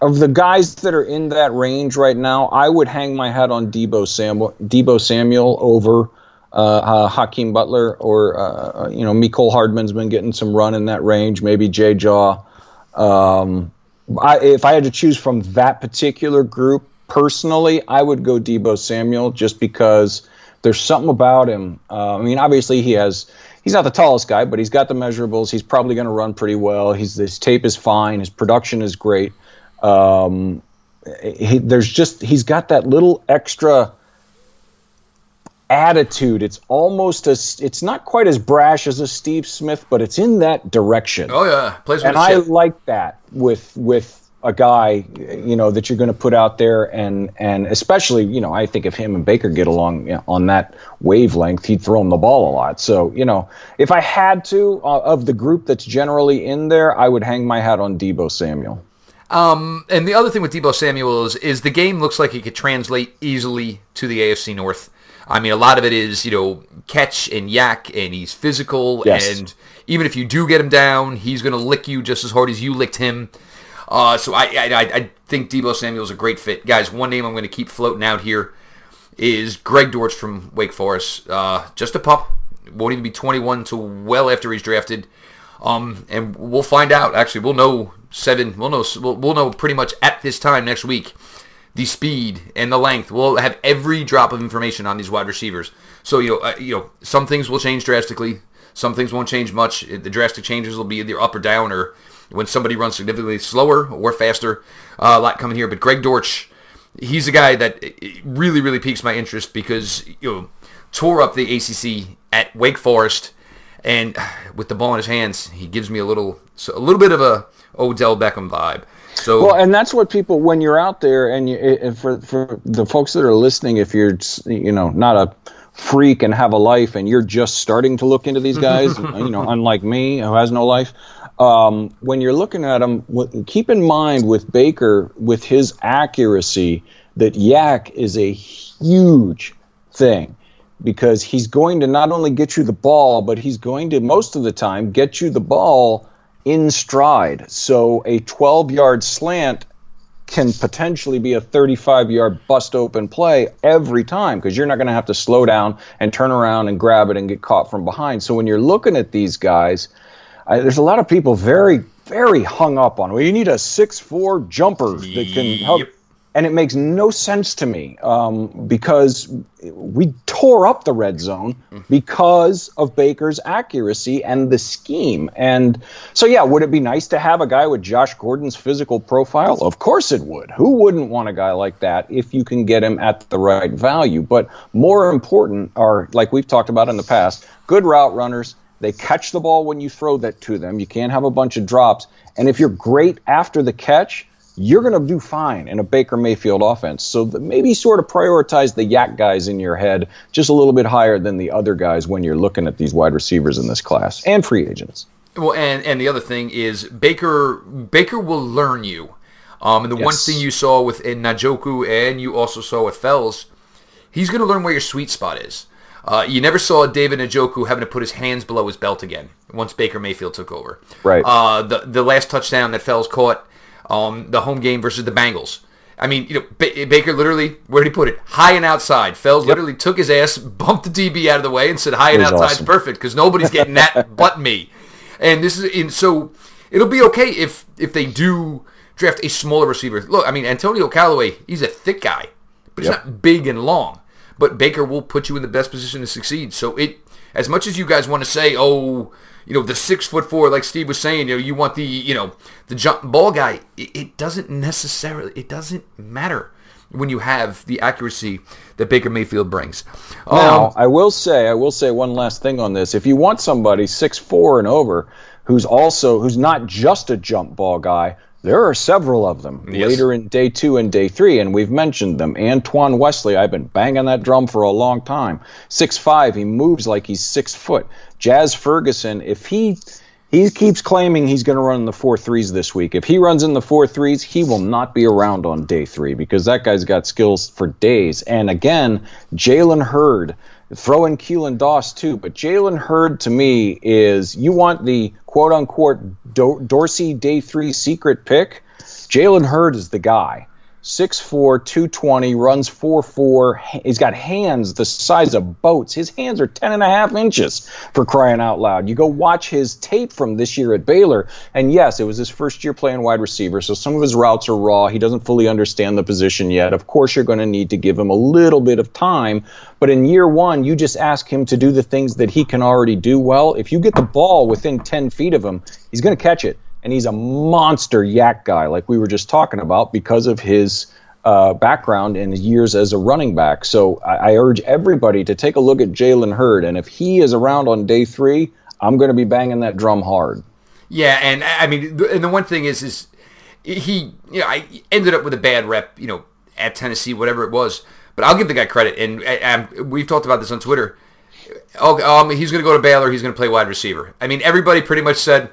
of the guys that are in that range right now, I would hang my hat on Deebo Samuel, Deebo Samuel over uh, uh, Hakeem Butler, or uh, you know, Mecole Hardman's been getting some run in that range. Maybe Jay Jaw. Um, I, if I had to choose from that particular group, personally, I would go Deebo Samuel just because there's something about him. Uh, I mean, obviously he has. He's not the tallest guy, but he's got the measurables. He's probably going to run pretty well. He's his tape is fine. His production is great. Um, he, there's just he's got that little extra attitude. It's almost as it's not quite as brash as a Steve Smith, but it's in that direction. Oh yeah, plays and I like that with with a guy, you know, that you're going to put out there, and and especially, you know, I think if him and Baker get along you know, on that wavelength, he'd throw him the ball a lot. So, you know, if I had to, uh, of the group that's generally in there, I would hang my hat on Deebo Samuel. Um, and the other thing with Deebo Samuel is, is the game looks like it could translate easily to the AFC North. I mean, a lot of it is, you know, catch and YAC, and he's physical. Yes. And even if you do get him down, he's going to lick you just as hard as you licked him. Uh, so I, I, I think Deebo Samuel's a great fit. Guys, one name I'm going to keep floating out here is Greg Dortch from Wake Forest. Uh, just a pup. Won't even be 21 until well after he's drafted. Um, and we'll find out. Actually, we'll know seven. We'll know. We'll, we'll know pretty much at this time next week the speed and the length. We'll have every drop of information on these wide receivers. So you know, uh, you know, some things will change drastically. Some things won't change much. The drastic changes will be either up or down, or when somebody runs significantly slower or faster. Uh, a lot coming here, but Greg Dortch, he's a guy that really, really piques my interest because you know tore up the ACC at Wake Forest, and with the ball in his hands, he gives me a little, so a little bit of a Odell Beckham vibe. So well, and that's what people when you're out there, and you, for for the folks that are listening, if you're you know not a freak and have a life, and you're just starting to look into these guys, you know, unlike me who has no life. Um, when you're looking at them, keep in mind with Baker, with his accuracy, that YAC is a huge thing because he's going to not only get you the ball, but he's going to most of the time get you the ball in stride. So a 12 yard slant can potentially be a 35 yard bust open play every time because you're not going to have to slow down and turn around and grab it and get caught from behind. So when you're looking at these guys, I, there's a lot of people very, very hung up on. Well, you need a six four jumper that can help. Yep and it makes no sense to me um, because we tore up the red zone because of Baker's accuracy and the scheme. And so, yeah, would it be nice to have a guy with Josh Gordon's physical profile? Of course it would. Who wouldn't want a guy like that if you can get him at the right value? But more important are, like we've talked about in the past, good route runners. They catch the ball when you throw that to them. You can't have a bunch of drops. And if you're great after the catch, you're going to do fine in a Baker Mayfield offense. So maybe sort of prioritize the YAC guys in your head just a little bit higher than the other guys when you're looking at these wide receivers in this class and free agents. Well, and and the other thing is Baker Baker will learn you. Um, and the yes. one thing you saw with in Njoku and you also saw with Fells, he's going to learn where your sweet spot is. Uh, you never saw David Njoku having to put his hands below his belt again once Baker Mayfield took over. Right. Uh, the the last touchdown that Fells caught um, the home game versus the Bengals. I mean, you know, ba- Baker literally, where did he put it? High and outside. Fells yep. literally took his ass, bumped the DB out of the way, and said, "High and outside awesome. is perfect because nobody's getting that but me." And this is, and so it'll be okay if if they do draft a smaller receiver. Look, I mean, Antonio Callaway, he's a thick guy, but yep. he's not big and long. But Baker will put you in the best position to succeed. So it, as much as you guys want to say, oh, you know, the six foot four, like Steve was saying, you know, you want the, you know, the jump ball guy. It, it doesn't necessarily, it doesn't matter when you have the accuracy that Baker Mayfield brings. Now, um, I will say, I will say one last thing on this. If you want somebody six four and over who's also who's not just a jump ball guy, there are several of them yes. later in day two and day three, and we've mentioned them. Antoine Wesley, I've been banging that drum for a long time. Six five, he moves like he's six foot. Jazz Ferguson, if he he keeps claiming he's going to run the four threes this week. If he runs in the four threes, he will not be around on day three because that guy's got skills for days. And again, Jalen Hurd, throw in Keelan Doss too, but Jalen Hurd to me is you want the quote unquote Dorsey day three secret pick. Jalen Hurd is the guy. 6'4", 220, runs 4'4". He's got hands the size of boats. His hands are 10 and a half inches for crying out loud. You go watch his tape from this year at Baylor, and yes, it was his first year playing wide receiver, so some of his routes are raw. He doesn't fully understand the position yet. Of course, you're going to need to give him a little bit of time, but in year one, you just ask him to do the things that he can already do well. If you get the ball within 10 feet of him, he's going to catch it and he's a monster YAC guy, like we were just talking about, because of his uh, background and his years as a running back. So I, I urge everybody to take a look at Jalen Hurd, and if he is around on day three, I'm going to be banging that drum hard. Yeah, and I mean, and the one thing is, is he, you know, I ended up with a bad rep, you know, at Tennessee, whatever it was. But I'll give the guy credit, and, we've talked about this on Twitter. Oh, um, he's going to go to Baylor. He's going to play wide receiver. I mean, everybody pretty much said,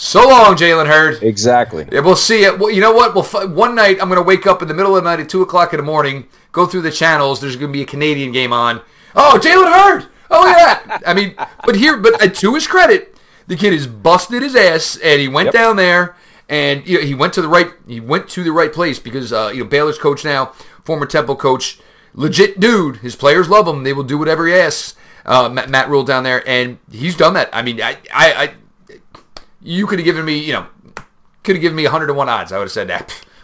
"So long, Jalen Hurd." Exactly. Yeah, we'll see it. Well, you know what? Well, one night I'm going to wake up in the middle of the night at two o'clock in the morning, go through the channels. There's going to be a Canadian game on. Oh, Jalen Hurd. Oh yeah. I mean, but here, but uh, to his credit, the kid has busted his ass, and he went Yep. down there, and you know, he went to the right. He went to the right place because uh, you know Baylor's coach now, former Temple coach, legit dude. His players love him. They will do whatever he asks. Uh, Matt, Matt Rhule down there, and he's done that. I mean, I, I, I you could have given me, you know, could have given me 101 odds. I would have said,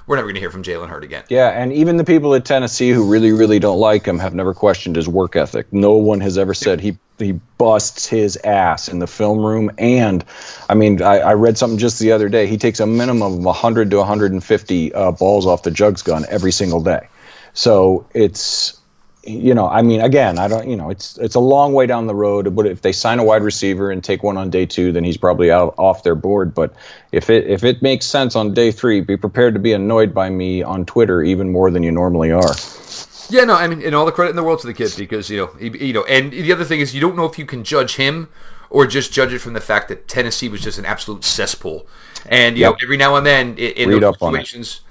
we're never going to hear from Jalen Hurd again. Yeah, and even the people at Tennessee who really, really don't like him have never questioned his work ethic. No one has ever said he he busts his ass in the film room. And I mean, I, I read something just the other day. He takes a minimum of 100 to 150 uh, balls off the jugs gun every single day. So it's you know, I mean, again, I don't, you know, it's it's a long way down the road. But if they sign a wide receiver and take one on day two, then he's probably out off their board. But if it if it makes sense on day three, be prepared to be annoyed by me on Twitter even more than you normally are. Yeah, no, I mean, and all the credit in the world to the kid because you know, he, you know, and the other thing is you don't know if you can judge him or just judge it from the fact that Tennessee was just an absolute cesspool, and you Yep. know, every now and then in, in those situations,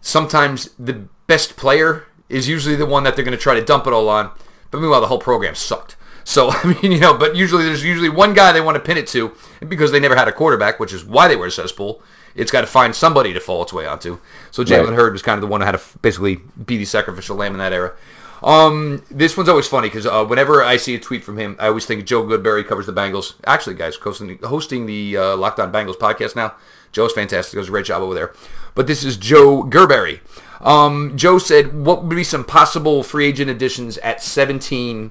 sometimes the best player is usually the one that they're going to try to dump it all on, but meanwhile the whole program sucked. So I mean, you know, but usually there's usually one guy they want to pin it to, and because they never had a quarterback, which is why they were a cesspool. It's got to find somebody to fall its way onto. So Jalen Right. Hurd was kind of the one who had to basically be the sacrificial lamb in that era. Um, this one's always funny because uh, whenever I see a tweet from him, I always think Joe Goodberry covers the Bengals. Actually, guys, hosting, hosting the uh, Locked On Bengals podcast now. Joe's fantastic. Does a great job over there. But this is Joe Gerberry. Um, Joe said, "What would be some possible free agent additions at 17?"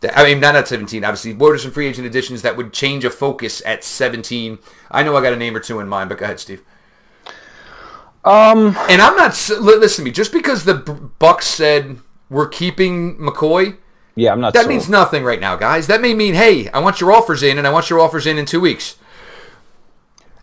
That, I mean, not at 17. Obviously, what are some free agent additions that would change a focus at 17? I know I got a name or two in mind, but go ahead, Steve. Um, And I'm not listen to me. Just because the Bucs said we're keeping McCoy, yeah, I'm not. that sold. means nothing right now, guys. That may mean, hey, I want your offers in, and I want your offers in in two weeks.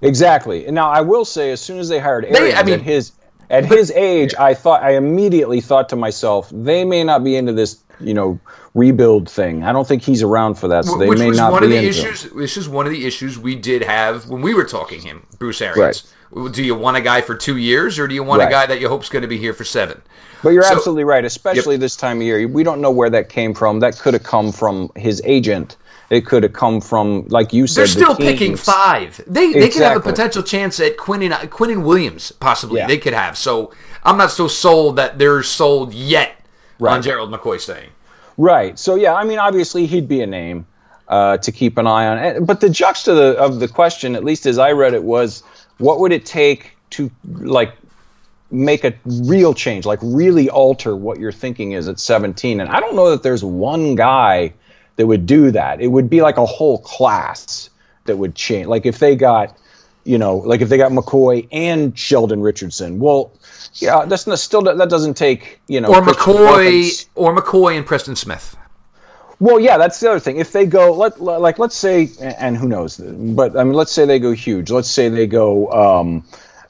Exactly. And now I will say, as soon as they hired They- I mean- his at his age, I thought I immediately thought to myself, they may not be into this, you know, rebuild thing. I don't think he's around for that, so they Which may was not one be of the into issues. This is one of the issues we did have when we were talking him, Bruce Arians. Do you want a guy for two years, or do you want a Right. guy that you hope's going to be here for seven? But you're So- absolutely right, especially this time of year. We don't know where that came from. That could have come from his agent. It could have come from, like you said, They're the still picking five. They they could have a potential chance at Quinn and Quinnen Williams possibly. Yeah. They could have. So I'm not so sold that they're sold yet on Gerald McCoy staying. Right. So yeah, I mean, obviously he'd be a name uh, to keep an eye on. But the juxta the, of the question, at least as I read it, was what would it take to like make a real change, like really alter what your thinking is at 17? And I don't know that there's one guy that would do that. It would be like a whole class that would change. Like if they got, you know, like if they got McCoy and Sheldon Richardson. Well, yeah, that's not, still that doesn't take you know Or McCoy or McCoy and Preston Smith. well, yeah, that's the other thing. If they go, let like let's say, and who knows, but I mean, let's say they go huge. Let's say they go, um,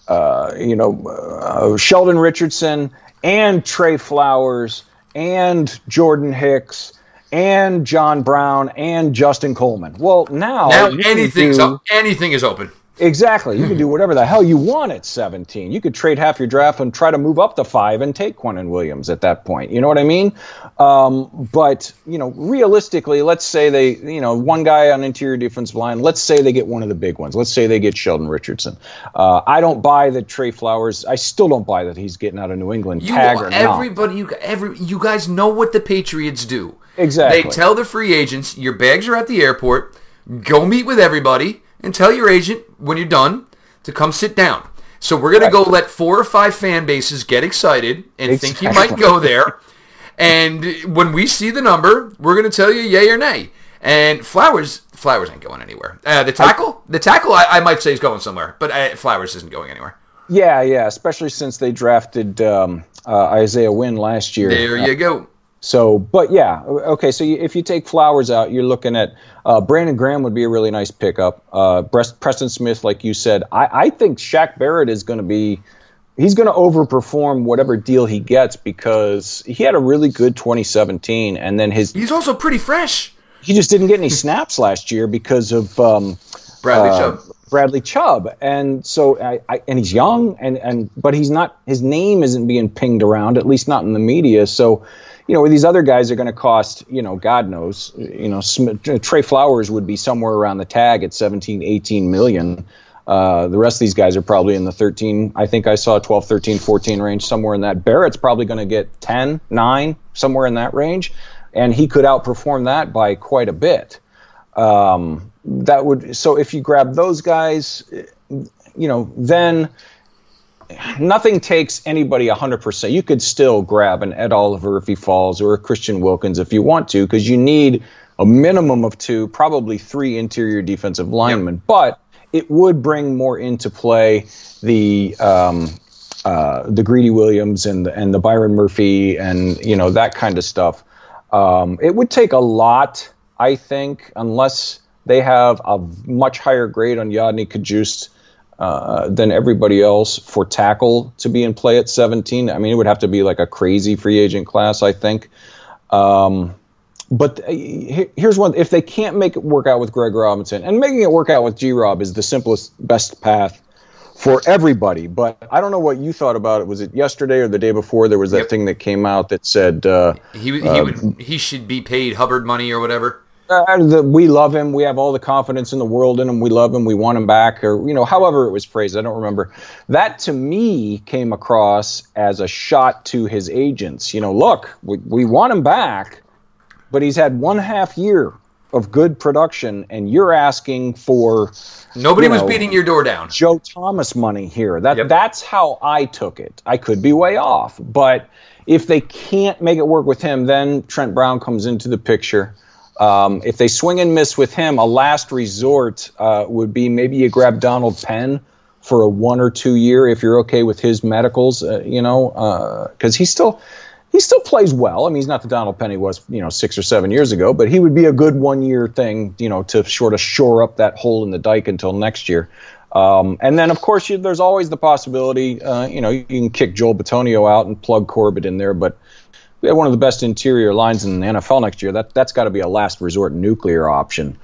uh, you know, uh, Sheldon Richardson and Trey Flowers and Jordan Hicks and John Brown and Justin Coleman. Well, now, Now anything's do- anything is open. Exactly. You can do whatever the hell you want at 17. You could trade half your draft and try to move up to five and take Quinnen Williams at that point. You know what I mean? Um, but, you know, realistically, let's say they, you know, one guy on interior defensive line, let's say they get one of the big ones. Let's say they get Sheldon Richardson. Uh, I don't buy that Trey Flowers, I still don't buy that he's getting out of New England, You tag or not. everybody, you every you guys know what the Patriots do. Exactly. They tell the free agents, your bags are at the airport. Go meet with everybody and tell your agent when you're done to come sit down. So we're gonna go let four or five fan bases get excited and think you might go there. And when we see the number, we're gonna tell you yay or nay. And Flowers, Flowers ain't going anywhere. Uh, the tackle, the tackle, I, I might say is going somewhere, but uh, Flowers isn't going anywhere. Yeah, yeah, especially since they drafted um, uh, Isaiah Wynn last year. There you go. So, but yeah, okay. So you, if you take Flowers out, you're looking at uh, Brandon Graham would be a really nice pickup. Uh, Preston Smith, like you said, I, I think Shaq Barrett is going to be he's going to overperform whatever deal he gets because he had a really good 2017, and then his He's also pretty fresh. he just didn't get any snaps last year because of um, Bradley uh, Chubb. Bradley Chubb, and so I, I, and he's young, and and but he's not. His name isn't being pinged around, at least not in the media. So, you know, these other guys are going to cost, you know, God knows, you know, Trey Flowers would be somewhere around the tag at 17, 18 million. Uh, the rest of these guys are probably in the 13, I think I saw 12, 13, 14 range, somewhere in that. Barrett's probably going to get 10, 9, somewhere in that range. And he could outperform that by quite a bit. Um, that would, so if you grab those guys, you know, then nothing takes anybody 100%. You could still grab an Ed Oliver if he falls or a Christian Wilkins if you want to, because you need a minimum of two, probably three interior defensive linemen. But it would bring more into play the um, uh, the Greedy Williams and the, and the Byron Murphy and you know that kind of stuff. Um, it would take a lot, I think, unless they have a much higher grade on Yodny Cajuste uh, than everybody else for tackle to be in play at 17. I mean, it would have to be like a crazy free agent class, I think. Um, but uh, here's one: if they can't make it work out with Greg Robinson, and making it work out with G Rob is the simplest, best path for everybody. But I don't know what you thought about it. Was it yesterday or the day before? There was that Yep. thing that came out that said uh, He he would he should be paid Hubbard money or whatever. Uh, that we love him. We have all the confidence in the world in him. We love him. We want him back, or you know, however it was phrased. I don't remember. That to me came across as a shot to his agents. You know, look, we, we want him back, but he's had one half year of good production, and you're asking for Nobody You was know, beating your door down. Joe Thomas money here. That Yep. that's how I took it. I could be way off, but if they can't make it work with him, then Trent Brown comes into the picture. Um, if they swing and miss with him, a last resort uh, would be maybe you grab Donald Penn for a one or two year if you're okay with his medicals. Uh, you know, because he still he still plays well. I mean, he's not the Donald Penn he was, you know, six or seven years ago, but he would be a good one year thing, you know, to sort of shore up that hole in the dike until next year. Um, and then, of course, you, there's always the possibility, uh, you know, you can kick Joel Bitonio out and plug Corbett in there, but we have one of the best interior lines in the NFL next year. That that's got to be a last resort nuclear option.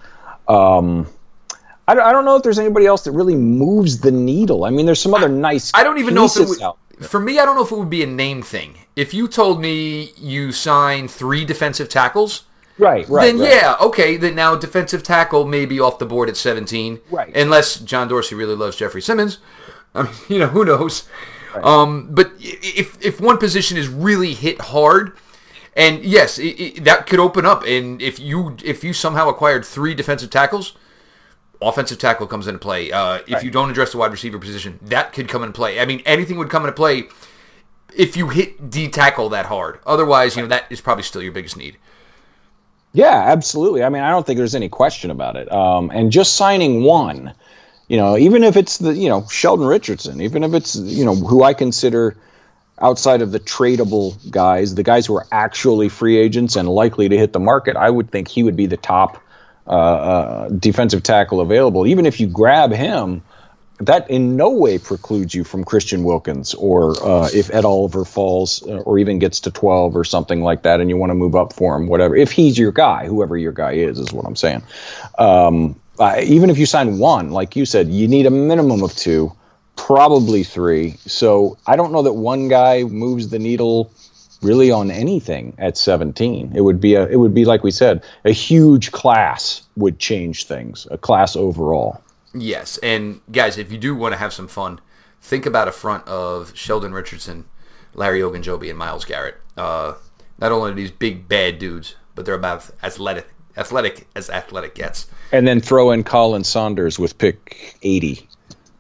Um, I, don't- I don't know if there's anybody else that really moves the needle. I mean, there's some other nice. I don't even know if it would. For me, I don't know if it would be a name thing. If you told me you sign three defensive tackles, Right, right. then right. yeah, okay. Then now defensive tackle may be off the board at 17. Right. Unless John Dorsey really loves Jeffrey Simmons. I mean, you know, who knows? Um, but if if one position is really hit hard, and yes, it, it, that could open up. And if you if you somehow acquired three defensive tackles, offensive tackle comes into play. Uh, if you don't address the wide receiver position, that could come into play. I mean, anything would come into play if you hit D tackle that hard. Otherwise, you know, that is probably still your biggest need. Yeah, absolutely. I mean, I don't think there's any question about it. Um, and just signing one, you know, even if it's the, you know, Sheldon Richardson, even if it's, you know, who I consider outside of the tradable guys, the guys who are actually free agents and likely to hit the market, I would think he would be the top uh, uh, defensive tackle available. Even if you grab him, that in no way precludes you from Christian Wilkins or uh, if Ed Oliver falls uh, or even gets to 12 or something like that and you want to move up for him, whatever. If he's your guy, whoever your guy is, is what I'm saying. Um, uh, even if you sign one, like you said, you need a minimum of two, probably three. So I don't know that one guy moves the needle really on anything at 17. It would be a, it would be like we said, a huge class would change things, a class overall. Yes, and guys, if you do want to have some fun, think about a front of Sheldon Richardson, Larry Ogunjobi, and Myles Garrett. Uh, not only are these big bad dudes, but they're about as athletic, athletic as athletic gets. And then throw in Khalen Saunders with pick 80.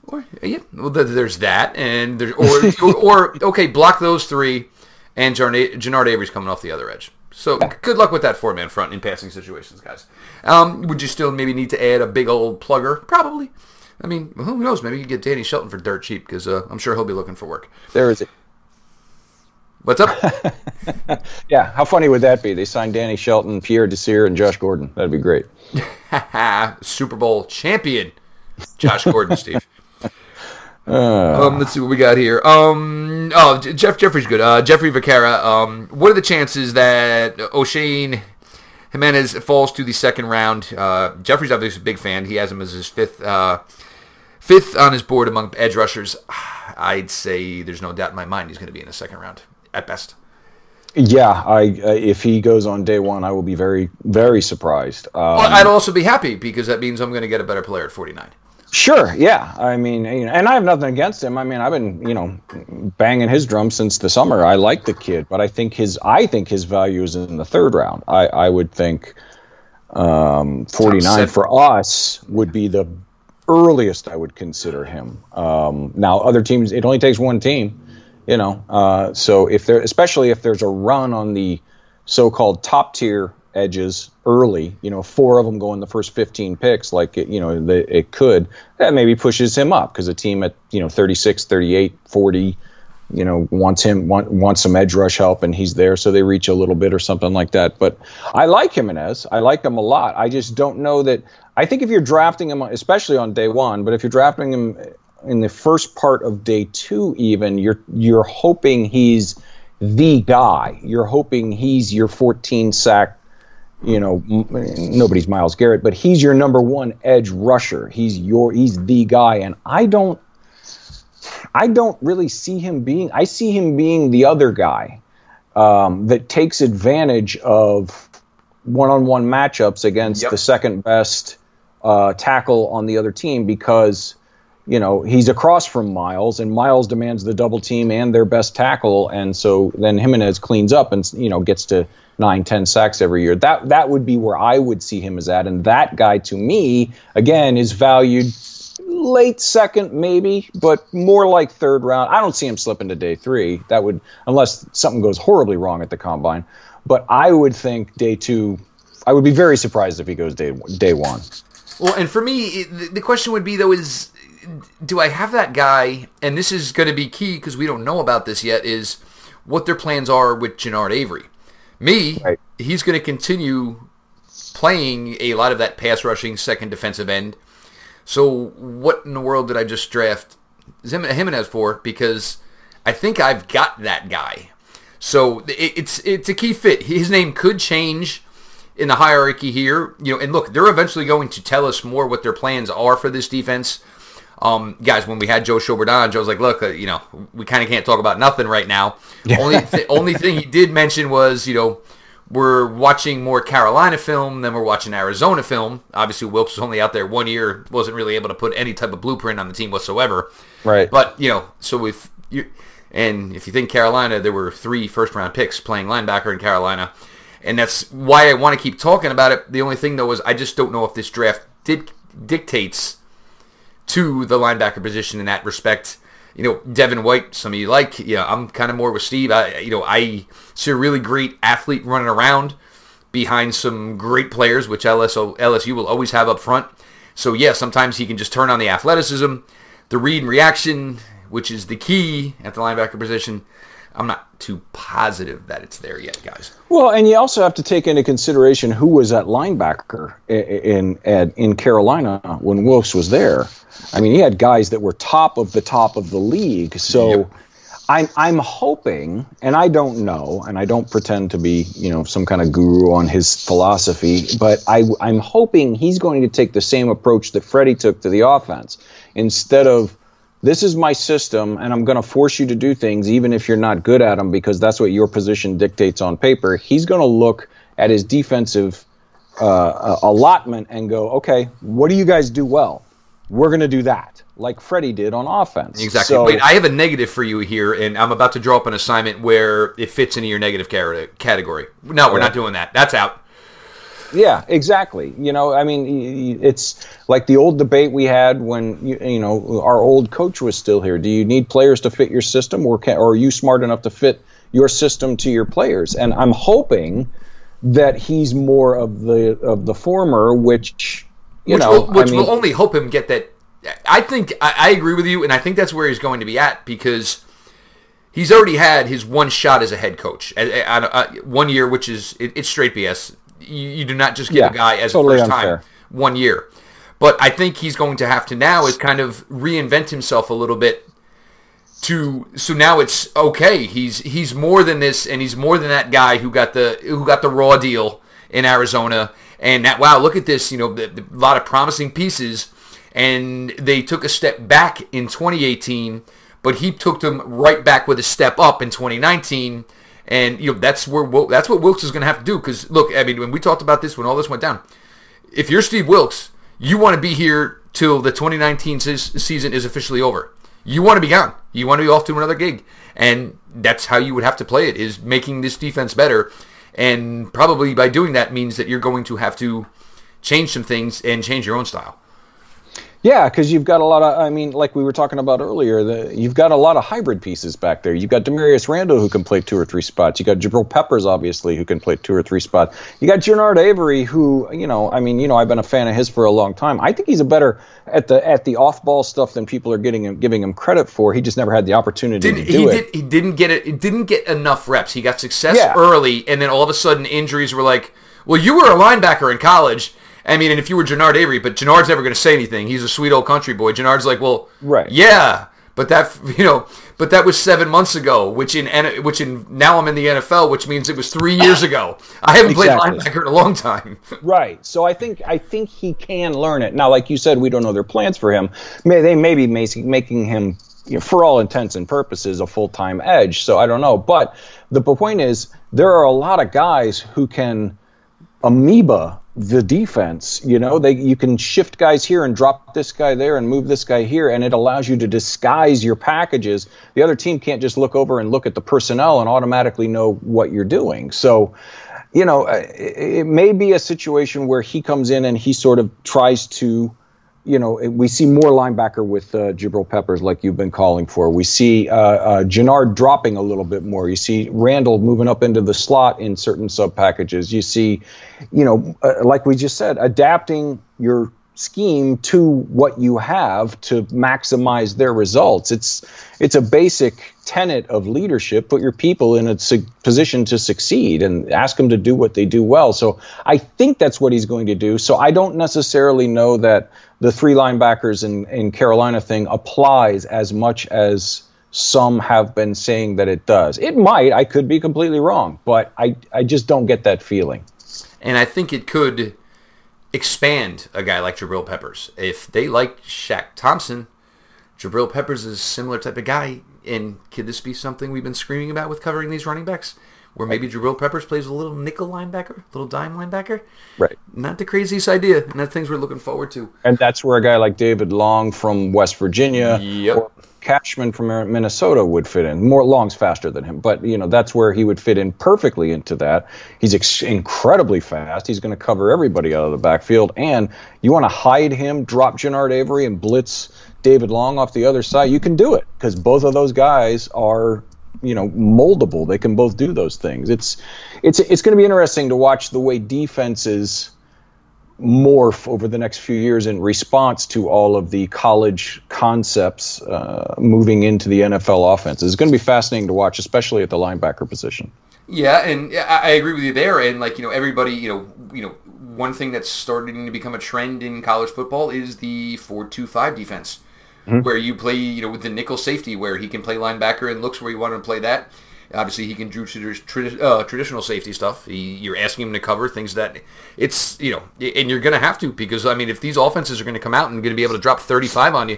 Or yeah, well, there's that, and there, or, or or okay, block those three, and Jarna- Genard Avery's coming off the other edge. So good luck with that four man front in passing situations, guys. Um, would you still maybe need to add a big old plugger? Probably. I mean, who knows? Maybe you get Danny Shelton for dirt cheap because uh, I'm sure he'll be looking for work. There is it. What's up? Yeah, how funny would that be? They signed Danny Shelton, Pierre Desir, and Josh Gordon. That'd be great. Super Bowl champion, Josh Gordon, Steve. Um, let's see what we got here. Um, oh, Jeff Jeffrey's good. Uh, Jeffrey Vaquera. Um, what are the chances that Oshane Ximines falls to the second round? Uh, Jeffrey's obviously a big fan. He has him as his fifth, uh, fifth on his board among edge rushers. I'd say there's no doubt in my mind he's going to be in the second round at best. Yeah, I uh, if he goes on day one, I will be very very surprised. Um, Well, I'd also be happy because that means I'm going to get a better player at 49. Sure, yeah. I mean, you know, and I have nothing against him. I mean, I've been, you know, banging his drum since the summer. I like the kid, but I think his, I think his value is in the third round. I, I would think um, 49 for us would be the earliest I would consider him. Um, now, other teams, it only takes one team, you know. Uh, so if there, especially if there's a run on the so-called top tier edges early, you know, four of them go in the first 15 picks, like it, you know, the, it could, that maybe pushes him up because a team at, you know, 36, 38, 40, you know, wants him, want, wants some edge rush help and he's there. So they reach a little bit or something like that. But I like Ximines. I like him a lot. I just don't know that. I think if you're drafting him, especially on day one, but if you're drafting him in the first part of day two, even, you're, you're hoping he's the guy. You're hoping he's your 14 sack you know, m- nobody's Myles Garrett, but he's your number one edge rusher. He's your he's the guy, and I don't I don't really see him being. I see him being the other guy um, that takes advantage of one-on-one matchups against Yep. the second best uh, tackle on the other team because you know he's across from Myles, and Myles demands the double team and their best tackle, and so then Ximines cleans up and you know gets to nine, ten sacks every year. That that would be where I would see him as at, and that guy to me again is valued late second maybe, but more like third round. I don't see him slipping to day three. That would unless something goes horribly wrong at the combine. But I would think day two. I would be very surprised if he goes day day one. Well, and for me, the- the question would be though is, do I have that guy? And this is going to be key because we don't know about this yet. Is what their plans are with Genard Avery. Me, Right. he's going to continue playing a lot of that pass rushing second defensive end. So what in the world did I just draft Ximines for? Because I think I've got that guy. So it's it's a key fit. His name could change in the hierarchy here. You know, and look, they're eventually going to tell us more what their plans are for this defense. Um, guys, when we had Joe Schobert on, Joe's like, look, uh, you know, we kind of can't talk about nothing right now. Only th- only thing he did mention was, you know, we're watching more Carolina film than we're watching Arizona film. Obviously, Wilks was only out there one year, wasn't really able to put any type of blueprint on the team whatsoever. Right. But you know, so if you and if you think Carolina, there were three first round picks playing linebacker in Carolina, and that's why I want to keep talking about it. The only thing though is I just don't know if this draft did, dictates to the linebacker position in that respect. You know, Devin White, some of you like. Yeah, I'm kind of more with Steve. I, you know, I see a really great athlete running around behind some great players, which LSU, LSU will always have up front. So yeah, sometimes he can just turn on the athleticism, the read and reaction, which is the key at the linebacker position. I'm not too positive that it's there yet, guys. Well, and you also have to take into consideration who was at linebacker in in, in Carolina when Wilks was there. I mean, he had guys that were top of the top of the league. So Yep. I'm I'm hoping, and I don't know, and I don't pretend to be you know some kind of guru on his philosophy, but I I'm hoping he's going to take the same approach that Freddie took to the offense instead of this is my system and I'm going to force you to do things even if you're not good at them because that's what your position dictates on paper. He's going to look at his defensive uh, allotment and go, okay, what do you guys do well? We're going to do that, like Freddie did on offense. Exactly. So, Wait, I have a negative for you here, and I'm about to draw up an assignment where it fits into your negative category. No, we're not doing that. That's out. Yeah, exactly. You know, I mean, it's like the old debate we had when you, you know our old coach was still here. Do you need players to fit your system, or can, or are you smart enough to fit your system to your players? And I'm hoping that he's more of the of the former, which you which know, will, which I mean, will only help him get that. I think I, I agree with you, and I think that's where he's going to be at because he's already had his one shot as a head coach, at- uh, one year, which is it, it's straight BS. You, you do not just get Yeah, a guy as totally a first unfair. time one year. But I think he's going to have to now is kind of reinvent himself a little bit to so now it's okay. He's he's more than this, and he's more than that guy who got the who got the raw deal in Arizona. And that wow, look at this, you know, a lot of promising pieces, and they took a step back in 2018, but he took them right back with a step up in 2019. And you know that's where that's what Wilks is going to have to do. Because look, I mean, when we talked about this, when all this went down, if you're Steve Wilks, you want to be here till the 2019 season is officially over. You want to be gone. You want to be off to another gig. And that's how you would have to play it, is making this defense better. And probably by doing that means that you're going to have to change some things and change your own style. Yeah, because you've got a lot of, I mean, like we were talking about earlier, the, you've got a lot of hybrid pieces back there. You've got Damarious Randall who can play two or three spots. You've got Jabril Peppers, obviously, who can play two or three spots. You got Genard Avery, who, you know, I mean, you know, I've been a fan of his for a long time. I think he's a better at the at the off ball stuff than people are getting him giving him credit for. He just never had the opportunity didn't, to do he it. Did, he didn't get it. He didn't get enough reps. He got success yeah. early, and then all of a sudden injuries were like, well, you were a linebacker in college I mean, and if you were Genard Avery, but Genard's never going to say anything. He's a sweet old country boy. Genard's like, well, right, yeah, but that you know, but that was seven months ago, which in which in now I'm in the NFL, which means it was three years ago. I haven't exactly. played linebacker in a long time. right. So I think I think he can learn it. Now, like you said, we don't know their plans for him. May they may be making him, you know, for all intents and purposes, a full time edge. So I don't know. But the point is, there are a lot of guys who can amoeba the defense. You know, they you can shift guys here and drop this guy there and move this guy here, and it allows you to disguise your packages. The other team can't just look over and look at the personnel and automatically know what you're doing. So, you know, it, it may be a situation where he comes in and he sort of tries to you know, we see more linebacker with uh, Peppers, like you've been calling for. We see uh, uh, Genard dropping a little bit more. You see Randall moving up into the slot in certain sub packages. You see, you know, uh, like we just said, adapting your scheme to what you have to maximize their results. It's it's a basic tenet of leadership. Put your people in a su- position to succeed and ask them to do what they do well. So I think that's what he's going to do. So I don't necessarily know that the three linebackers in, in Carolina thing applies as much as some have been saying that it does. It might. I could be completely wrong, but I, I just don't get that feeling. And I think it could expand a guy like Jabril Peppers. If they like Shaq Thompson, Jabril Peppers is a similar type of guy. And could this be something we've been screaming about with covering these running backs? Where maybe Jabril Peppers plays a little nickel linebacker, a little dime linebacker. Right. Not the craziest idea, and that's things we're looking forward to. And that's where a guy like David Long from West Virginia yep. or Cashman from Minnesota would fit in. More Long's faster than him, but you know that's where he would fit in perfectly into that. He's ex- incredibly fast. He's going to cover everybody out of the backfield, and you want to hide him, drop Genard Avery, and blitz David Long off the other side. You can do it because both of those guys are you know moldable. They can both do those things. It's it's it's going to be interesting to watch the way defenses morph over the next few years in response to all of the college concepts uh, moving into the NFL offense. It's going to be fascinating to watch, especially at the linebacker position. Yeah, and I agree with you there. And like you know, everybody, you know, you know, one thing that's starting to become a trend in college football is the four-two-five defense mm-hmm. where you play, you know, with the nickel safety, where he can play linebacker and looks where you want him to play that. Obviously, he can do tradi- uh, traditional safety stuff. He, you're asking him to cover things that it's, you know, and you're going to have to because, I mean, if these offenses are going to come out and going to be able to drop 35 on you,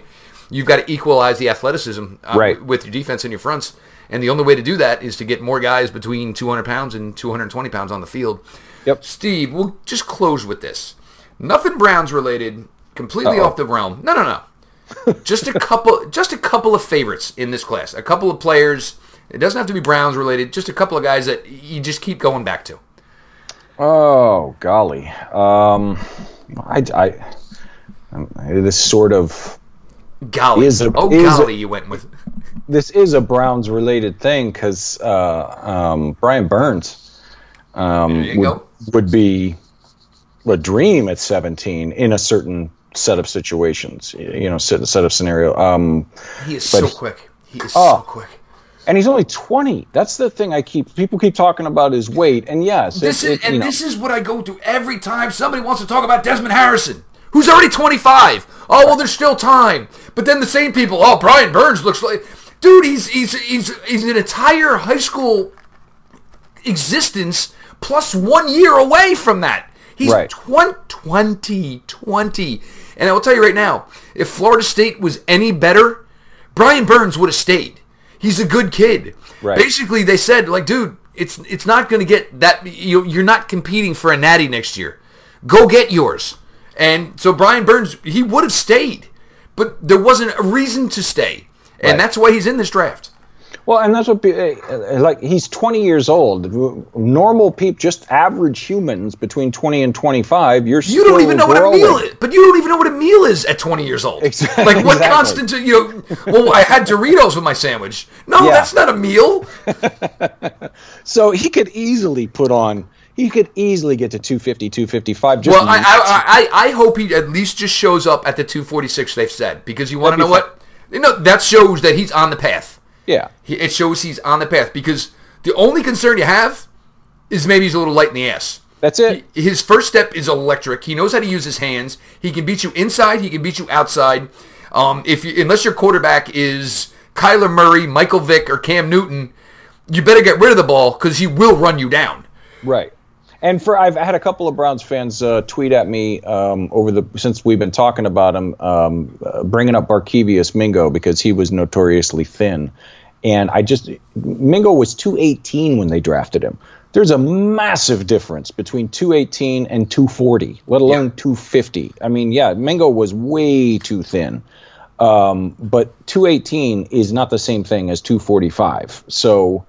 you've got to equalize the athleticism uh, right. with your defense and your fronts. And the only way to do that is to get more guys between 200 pounds and 220 pounds on the field. Yep. Steve, we'll just close with this. Nothing Browns related, completely Uh-oh. off the realm. No, no, no just a couple, just a couple of favorites in this class. A couple of players. It doesn't have to be Browns related. Just a couple of guys that you just keep going back to. Oh golly, um, I, I, this sort of golly. Is a, oh is golly, a, you went with. This is a Browns related thing because uh, um, Brian Burns um, would, would be a dream at 17 in a certain set of situations, you know, set, set of scenario. Um, he is so quick. He is oh, so quick. And he's only 20. That's the thing I keep, people keep talking about his weight. And yes, this it, is, it, and know. this is what I go to every time somebody wants to talk about Desmond Harrison. who's already 25. Oh, well, there's still time. But then the same people, oh, Brian Burns looks like, dude, he's he's he's he's an entire high school existence plus one year away from that. He's Right. 20, 20, 20. And I will tell you right now, if Florida State was any better, Brian Burns would have stayed. He's a good kid. Right. Basically, they said, like, dude, it's it's not going to get that. You, you're not competing for a natty next year. Go get yours. And so Brian Burns, he would have stayed, but there wasn't a reason to stay, and Right. that's why he's in this draft. Well, and that's what pe- uh, like he's 20 years old. Normal people, just average humans between 20 and 25. You're You don't even know what a meal is, but you don't even know what a meal is at 20 years old. Exactly. Like what Exactly. constant? You know, well, I had Doritos with my sandwich. No, Yeah. that's not a meal. So he could easily put on. He could easily get to 250, 255. Just Well, I, I, I, I hope he at least just shows up at the 246 they've said because you want to know what? You know, that shows that he's on the path. Yeah. He, it shows he's on the path because the only concern you have is maybe he's a little light in the ass. That's it. His first step is electric. He knows how to use his hands. He can beat you inside. He can beat you outside. Um, if you, unless your quarterback is Kyler Murray, Michael Vick, or Cam Newton, you better get rid of the ball because he will run you down. Right. And for I've had a couple of Browns fans uh, tweet at me um, over the since we've been talking about him, um, uh, bringing up Barkevious Mingo because he was notoriously thin, and I just Mingo was 218 when they drafted him. There's a massive difference between 218 and 240, let alone Yeah. 250. I mean, yeah, Mingo was way too thin. Um, but 218 is not the same thing as 245. So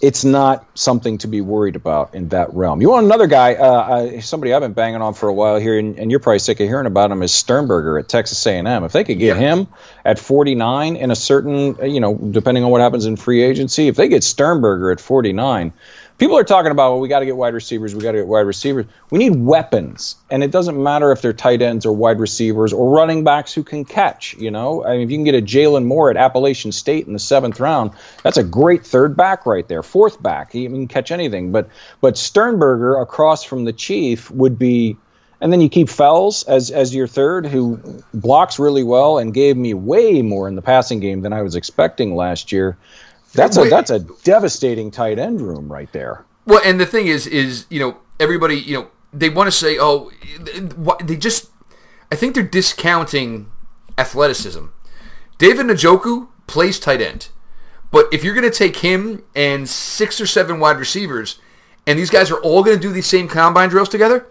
it's not something to be worried about in that realm. You want another guy, uh, somebody I've been banging on for a while here, and, and you're probably sick of hearing about him, is Sternberger at Texas A&M. If they could get Yeah. him at 49 in a certain, uh, you know, depending on what happens in free agency, if they get Sternberger at 49, people are talking about, well, we got to get wide receivers, we got to get wide receivers. We need weapons, and it doesn't matter if they're tight ends or wide receivers or running backs who can catch. You know, I mean, if you can get a Jalin Moore at Appalachian State in the seventh round, that's a great third back right there, fourth back. He can catch anything. But but Sternberger across from the Chief would be. And then you keep Fells as as your third, who blocks really well and gave me way more in the passing game than I was expecting last year. That's a that's a devastating tight end room right there. Well, and the thing is, is you know everybody, you know, they want to say, oh, they just, I think they're discounting athleticism. David Njoku plays tight end, but if you're going to take him and six or seven wide receivers, and these guys are all going to do these same combine drills together,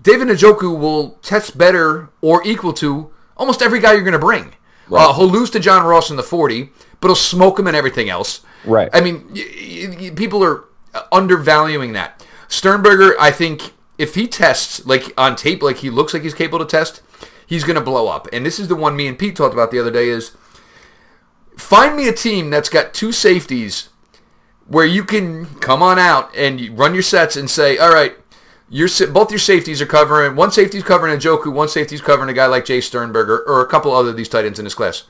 David Njoku will test better or equal to almost every guy you're going to bring. Uh, he'll lose to John Ross in the 40, but he'll smoke him and everything else. Right. I mean, y- y- people are uh, undervaluing that. Sternberger, I think, if he tests like on tape, like he looks like he's capable to test, he's going to blow up. And this is the one me and Pete talked about the other day: is find me a team that's got two safeties where you can come on out and run your sets and say, all right, your both your safeties are covering one safety's covering a Njoku, one safety's covering a guy like Jace Sternberger or a couple other of these tight ends in this class.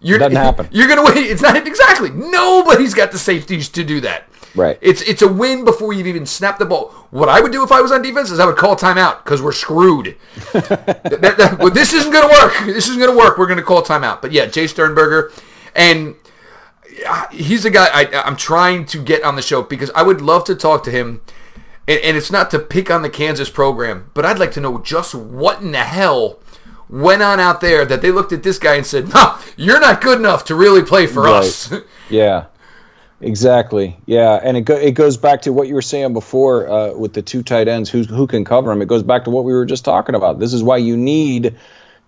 You're, Doesn't happen. You're gonna wait. It's not exactly. Nobody's got the safeties to do that. Right. It's it's a win before you've even snapped the ball. What I would do if I was on defense is I would call timeout because we're screwed. That- that- well, this isn't gonna work. This isn't gonna work. We're gonna call timeout. But yeah, Jace Sternberger, and uh, he's a guy I, I'm trying to get on the show because I would love to talk to him. And, and it's not to pick on the Kansas program, but I'd like to know just what in the hell went on out there that they looked at this guy and said, "No, you're not good enough to really play for Right. us." Yeah, exactly. Yeah, and it go, it goes back to what you were saying before uh, with the two tight ends who who can cover them. It goes back to what we were just talking about. This is why you need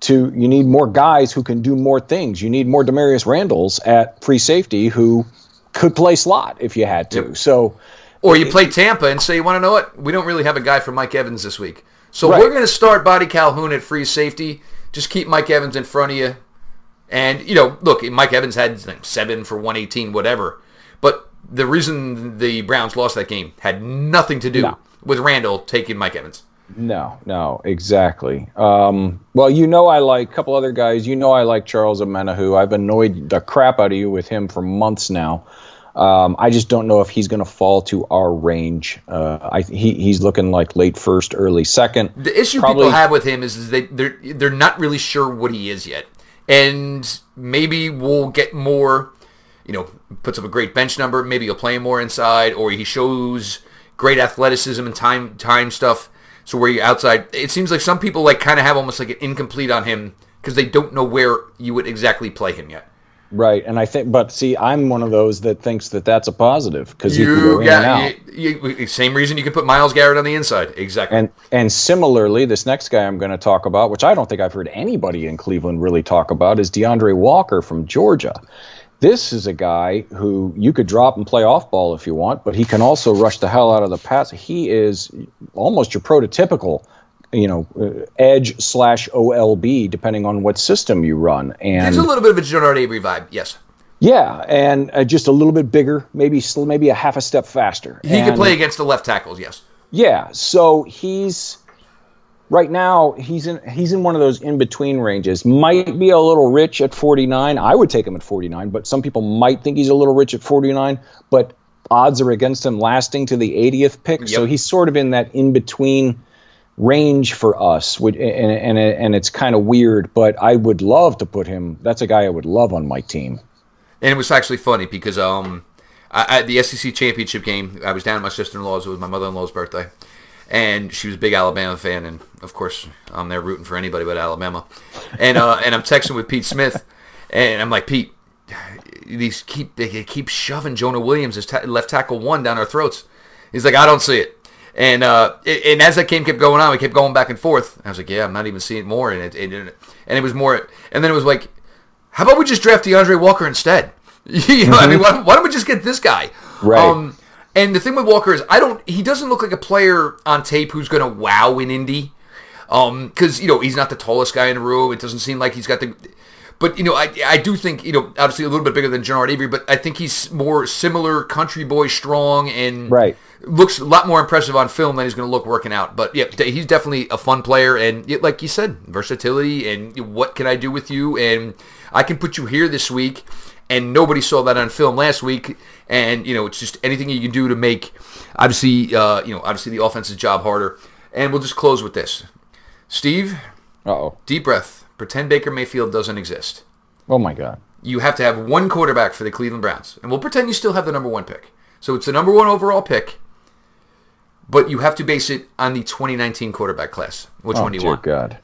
to you need more guys who can do more things. You need more Damarious Randalls at free safety who could play slot if you had to. Yep. So Or you play Tampa and say, you want to know what? We don't really have a guy for Mike Evans this week. So Right. we're going to start Boddy-Calhoun at free safety. Just keep Mike Evans in front of you. And, you know, look, Mike Evans had like, seven for 118, whatever. But the reason the Browns lost that game had nothing to do No. with Randall taking Mike Evans. No, no, exactly. Um, well, you know, I like a couple other guys. You know, I like Charles Omenihu. I've annoyed the crap out of you with him for months now. Um, I just don't know if he's going to fall to our range. Uh, I, he, he's looking like late first, early second. The issue Probably- people have with him is, is they they're they're not really sure what he is yet, and maybe we'll get more. You know, puts up a great bench number. Maybe he'll play him more inside, or he shows great athleticism and time time stuff. So where you outside, it seems like some people like kind of have almost like an incomplete on him because they don't know where you would exactly play him yet. Right, and I think, but see, I'm one of those that thinks that that's a positive because you, can go You in and out. you, you, same reason you can put Myles Garrett on the inside. Exactly. And and similarly, this next guy I'm going to talk about, which I don't think I've heard anybody in Cleveland really talk about, is D'Andre Walker from Georgia. This is a guy who you could drop and play off ball if you want, but he can also rush the hell out of the pass. He is almost your prototypical, you know, uh, edge slash OLB, depending on what system you run. And There's a little bit of a Genard Avery vibe. Yes. yeah, and uh, just a little bit bigger, maybe sl- maybe a half a step faster. He can And- play against the left tackles. Yes. yeah, so he's right now he's in he's in one of those in between ranges. Might be a little rich at 49. I would take him at 49, but some people might think he's a little rich at 49, but odds are against him lasting to the 80th pick. So he's sort of in that in between range for us, and and and it's kind of weird, but I would love to put him. That's a guy I would love on my team. And it was actually funny because um, I, at the SEC championship game, I was down at my sister in law's. It was my mother in law's birthday, and she was a big Alabama fan, and of course I'm there rooting for anybody but Alabama. And uh, and I'm texting with Pete Smith, and I'm like Pete, these keep they keep shoving Jonah Williams as left tackle one down our throats. He's like, I don't see it. And uh, it- and as that game kept going on, we kept going back and forth. I was like, yeah, I'm not even seeing more. And it, it, and it was more. And then it was like, how about we just draft D'Andre Walker instead? you know, I mean, why, why don't we just get this guy? Right. Um, and the thing with Walker is, I don't. He doesn't look like a player on tape who's going to wow in Indy. Um, because you know he's not the tallest guy in the room. It doesn't seem like he's got the. But you know, I I do think you know obviously a little bit bigger than Genard Avery, but I think he's more similar country boy strong and Right. looks a lot more impressive on film than he's going to look working out. But yeah, he's definitely a fun player, and like you said, versatility and what can I do with you, and I can put you here this week, and nobody saw that on film last week, and you know it's just anything you can do to make obviously uh, you know obviously the offense's job harder. And we'll just close with this, Steve. Oh. Deep breath. Pretend Baker Mayfield doesn't exist. Oh my God. You have to have one quarterback for the Cleveland Browns, and we'll pretend you still have the number one pick. So it's the number one overall pick, but you have to base it on the 2019 quarterback class. Which Oh one do you dear want? God.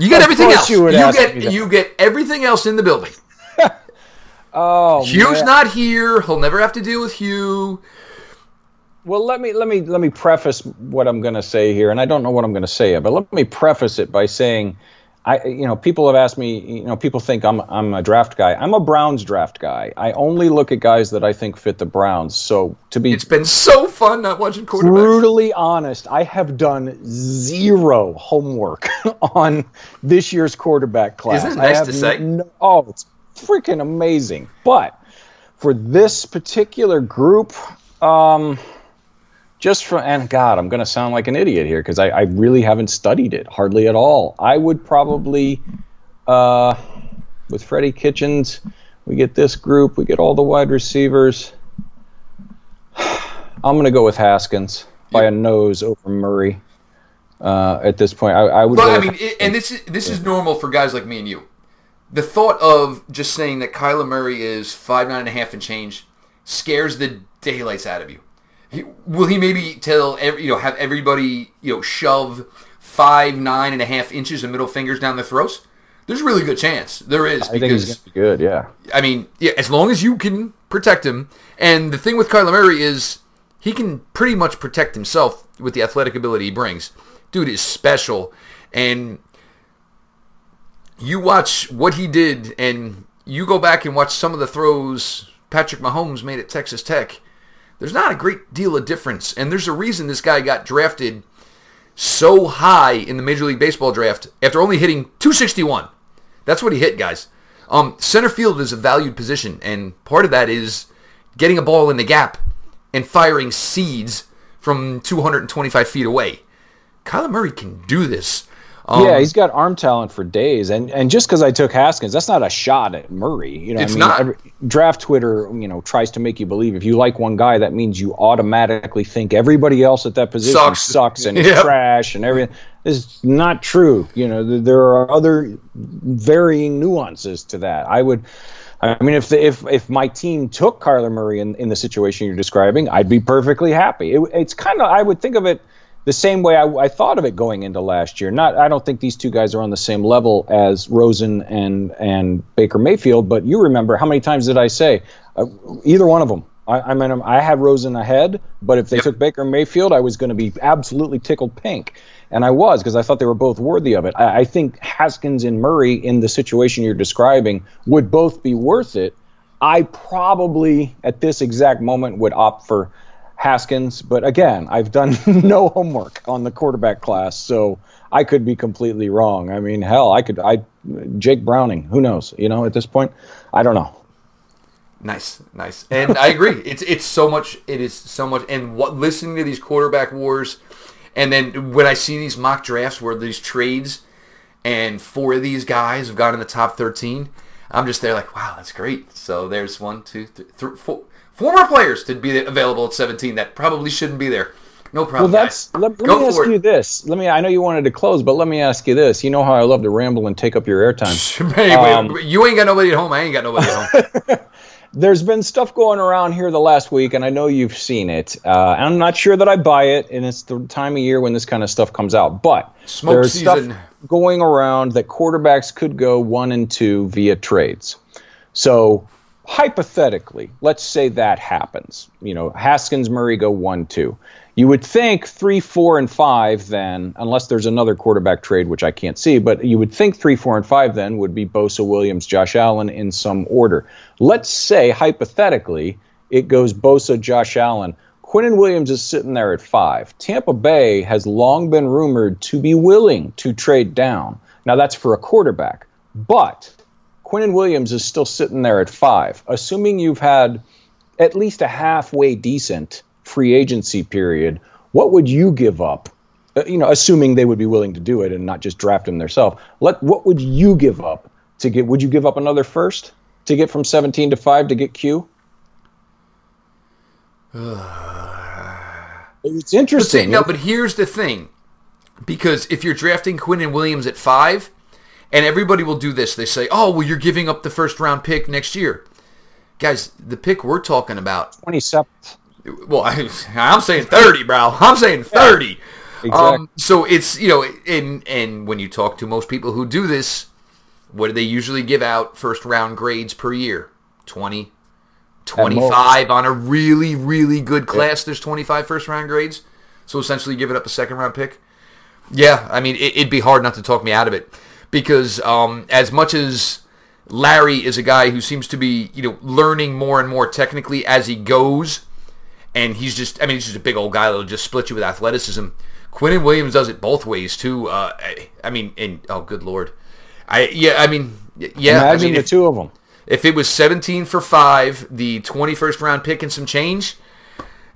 You get everything else. you ask get you get everything else in the building. Oh, Hue's man. not here. He'll never have to deal with Hugh. Well, let me let me let me preface what I'm going to say here, and I don't know what I'm going to say, but let me preface it by saying, I you know people have asked me, you know people think I'm I'm a draft guy. I'm a Browns draft guy. I only look at guys that I think fit the Browns. So to be It's been so fun not watching quarterbacks. brutally honest, I have done zero homework on this year's quarterback class. Isn't nice to say? no- oh, it's freaking amazing. But for this particular group, um, just for and God, I'm going to sound like an idiot here because I, I really haven't studied it hardly at all. I would probably, uh, with Freddie Kitchens, we get this group, we get all the wide receivers. I'm going to go with Haskins by a nose over Murray. Uh, at this point, I, I would. But I mean, it, and this is this is normal for guys like me and you. The thought of just saying that Kyler Murray is five nine and a half and change scares the daylights out of you. He, will he maybe tell every, you know have everybody you know shove five nine and a half inches of middle fingers down their throats? There's a really good chance there is I think he's because be good. Yeah. I mean, yeah, as long as you can protect him. And the thing with Kyler Murray is he can pretty much protect himself with the athletic ability he brings. Dude is special. And you watch what he did, and you go back and watch some of the throws Patrick Mahomes made at Texas Tech. There's not a great deal of difference. And there's a reason this guy got drafted so high in the Major League Baseball draft after only hitting 261. That's what he hit, guys. Um, center field is a valued position, and part of that is getting a ball in the gap and firing seeds from 225 feet away. Kyler Murray can do this. Um, yeah, he's got arm talent for days, and and just because I took Haskins, that's not a shot at Murray. You know, It's I mean, not. every- draft Twitter, you know, tries to make you believe if you like one guy, that means you automatically think everybody else at that position Sucks. sucks, and Yep. trash and everything. It's not true. You know, th- there are other varying nuances to that. I would. I mean, if the, if if my team took Kyler Murray in, in the situation you're describing, I'd be perfectly happy. It, it's kind of I would think of it the same way I, I thought of it going into last year. Not I don't think these two guys are on the same level as Rosen and and Baker Mayfield, but you remember how many times did I say uh, either one of them? I, I mean, I had Rosen ahead, but if they Yep. took Baker Mayfield, I was going to be absolutely tickled pink. And I was because I thought they were both worthy of it. I, I think Haskins and Murray, in the situation you're describing, would both be worth it. I probably, at this exact moment, would opt for Haskins. But again, I've done no homework on the quarterback class, so I could be completely wrong. I mean, hell, I could. I Jake Browning. Who knows? You know, at this point, I don't know. Nice, nice, and I agree. It's it's so much. It is so much. And what listening to these quarterback wars, and then when I see these mock drafts where these trades, and four of these guys have gone in the top thirteen, I'm just there like, wow, that's great. So there's one, two, three, three four, four more players to be available at 17 that probably shouldn't be there. No problem. Well, that's. guys. Let, let Go me ask it. you this. Let me. I know you wanted to close, but let me ask you this. You know how I love to ramble and take up your airtime. Hey, Um, you ain't got nobody at home. I ain't got nobody at home. There's been stuff going around here the last week, and I know you've seen it. Uh, I'm not sure that I buy it, and it's the time of year when this kind of stuff comes out. But Smoke there's season. stuff going around that quarterbacks could go one and two via trades. So hypothetically, let's say that happens. You know, Haskins, Murray go one two. You would think three, four, and five then, unless there's another quarterback trade, which I can't see, but you would think three, four, and five then would be Bosa, Williams, Josh Allen in some order. Let's say hypothetically it goes Bosa, Josh Allen. Quinnen Williams is sitting there at five. Tampa Bay has long been rumored to be willing to trade down. Now that's for a quarterback, but Quinnen Williams is still sitting there at five. Assuming you've had at least a halfway decent free agency period, what would you give up? Uh, you know, assuming they would be willing to do it and not just draft him themselves. Let what would you give up to get? Would you give up another first to get from 17 to five to get Q? it's See, interesting. no, but here's the thing. Because if you're drafting Quinnen Williams at five, and everybody will do this, they say, oh, well, you're giving up the first round pick next year. Guys, the pick we're talking about, 27th. well, I, I'm saying 30, bro. I'm saying 30. Exactly. Um, so it's, you know, and, and when you talk to most people who do this, what do they usually give out first round grades per year? 20, 25 on a really, really good class. There's 25 first round grades. So essentially you give it up a second round pick. Yeah, I mean, it, it'd be hard not to talk me out of it because um, as much as Larry is a guy who seems to be, you know, learning more and more technically as he goes, and he's just, I mean, he's just a big old guy that'll just split you with athleticism. Quinnen Williams does it both ways too. Uh, I, I mean, and oh, good lord, I yeah, I mean, yeah, Imagine I mean, the if, two of them. if it was 17 for five, the 21st round pick and some change,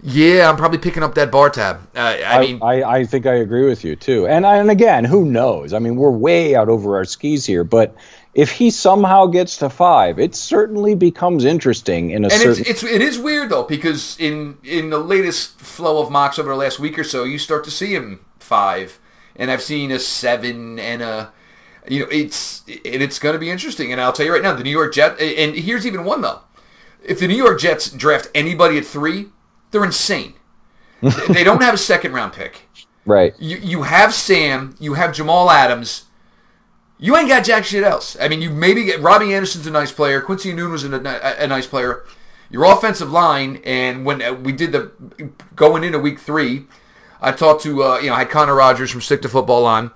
yeah, I'm probably picking up that bar tab. Uh, I, I, mean, I, I think I agree with you too. And and again, who knows? I mean, we're way out over our skis here, but if he somehow gets to five, it certainly becomes interesting in a And certain. it's, it's it is weird though because in in the latest flow of mocks over the last week or so, you start to see him five, and I've seen a seven and a, you know, it's and it's going to be interesting. And I'll tell you right now, the New York Jets. And here's even one though: if the New York Jets draft anybody at three, they're insane. they don't have a second round pick. right. You you have Sam, you have Jamal Adams. You ain't got jack shit else. I mean, you maybe get Robbie Anderson's a nice player. Quincy Noon was a, a, a nice player. Your offensive line, and when uh, we did the going into week three, I talked to uh, you know I had Connor Rogers from Stick to Football on.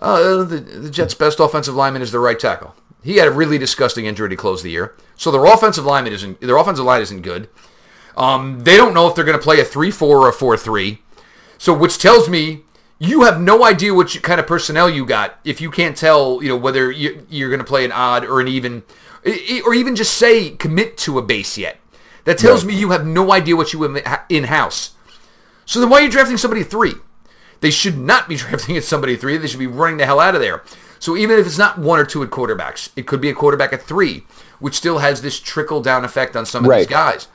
Uh, the, the Jets' best offensive lineman is their right tackle. He had a really disgusting injury to close the year, so their offensive lineman isn't their offensive line isn't good. Um, they don't know if they're going to play a three-four or a four-three. So, which tells me you have no idea what you, kind of personnel you got if you can't tell, you know, whether you, you're going to play an odd or an even, or even just say commit to a base yet. That tells me you have no idea what you have in house. So then, why are you drafting somebody three? They should not be drafting at somebody three. They should be running the hell out of there. So even if it's not one or two at quarterbacks, it could be a quarterback at three, which still has this trickle down effect on some of these guys.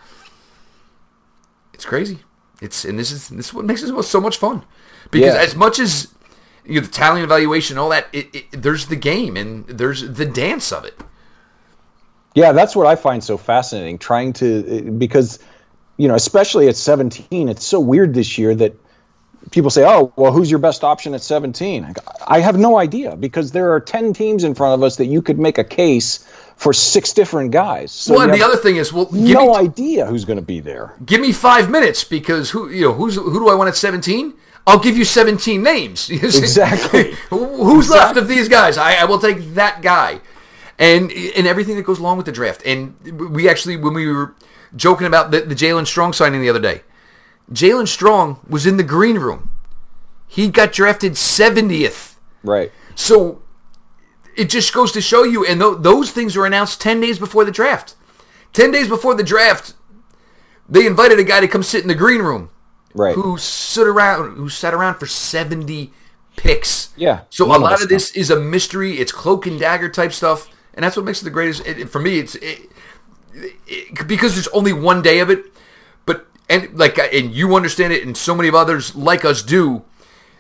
It's crazy. It's and this is this is what makes it so much fun because Yeah. as much as you know, the talent evaluation, all that, it, it, there's the game and there's the dance of it. Yeah, that's what I find so fascinating. Trying to because you know, especially at 17, it's so weird this year that people say, "Oh, well, who's your best option at 17?" I I have no idea because there are 10 teams in front of us that you could make a case for six different guys. So well, and the other thing is, well, give no me idea who's going to be there. give me five minutes because who you know who's who do I want at 17? I'll give you 17 names. Exactly. who's left of these guys? I, I will take that guy, and and everything that goes along with the draft. And we actually when we were joking about the, the Jaelen Strong signing the other day, Jaelen Strong was in the green room. He got drafted 70th. Right. So it just goes to show you, and th- those things were announced 10 days before the draft. 10 days before the draft, they invited a guy to come sit in the green room Right. who stood around, who sat around for 70 picks. Yeah, So a lot of this is a mystery. It's cloak and dagger type stuff, and that's what makes it the greatest. It- for me, it's it, it, because there's only one day of it. But and like and you understand it, and so many of others like us do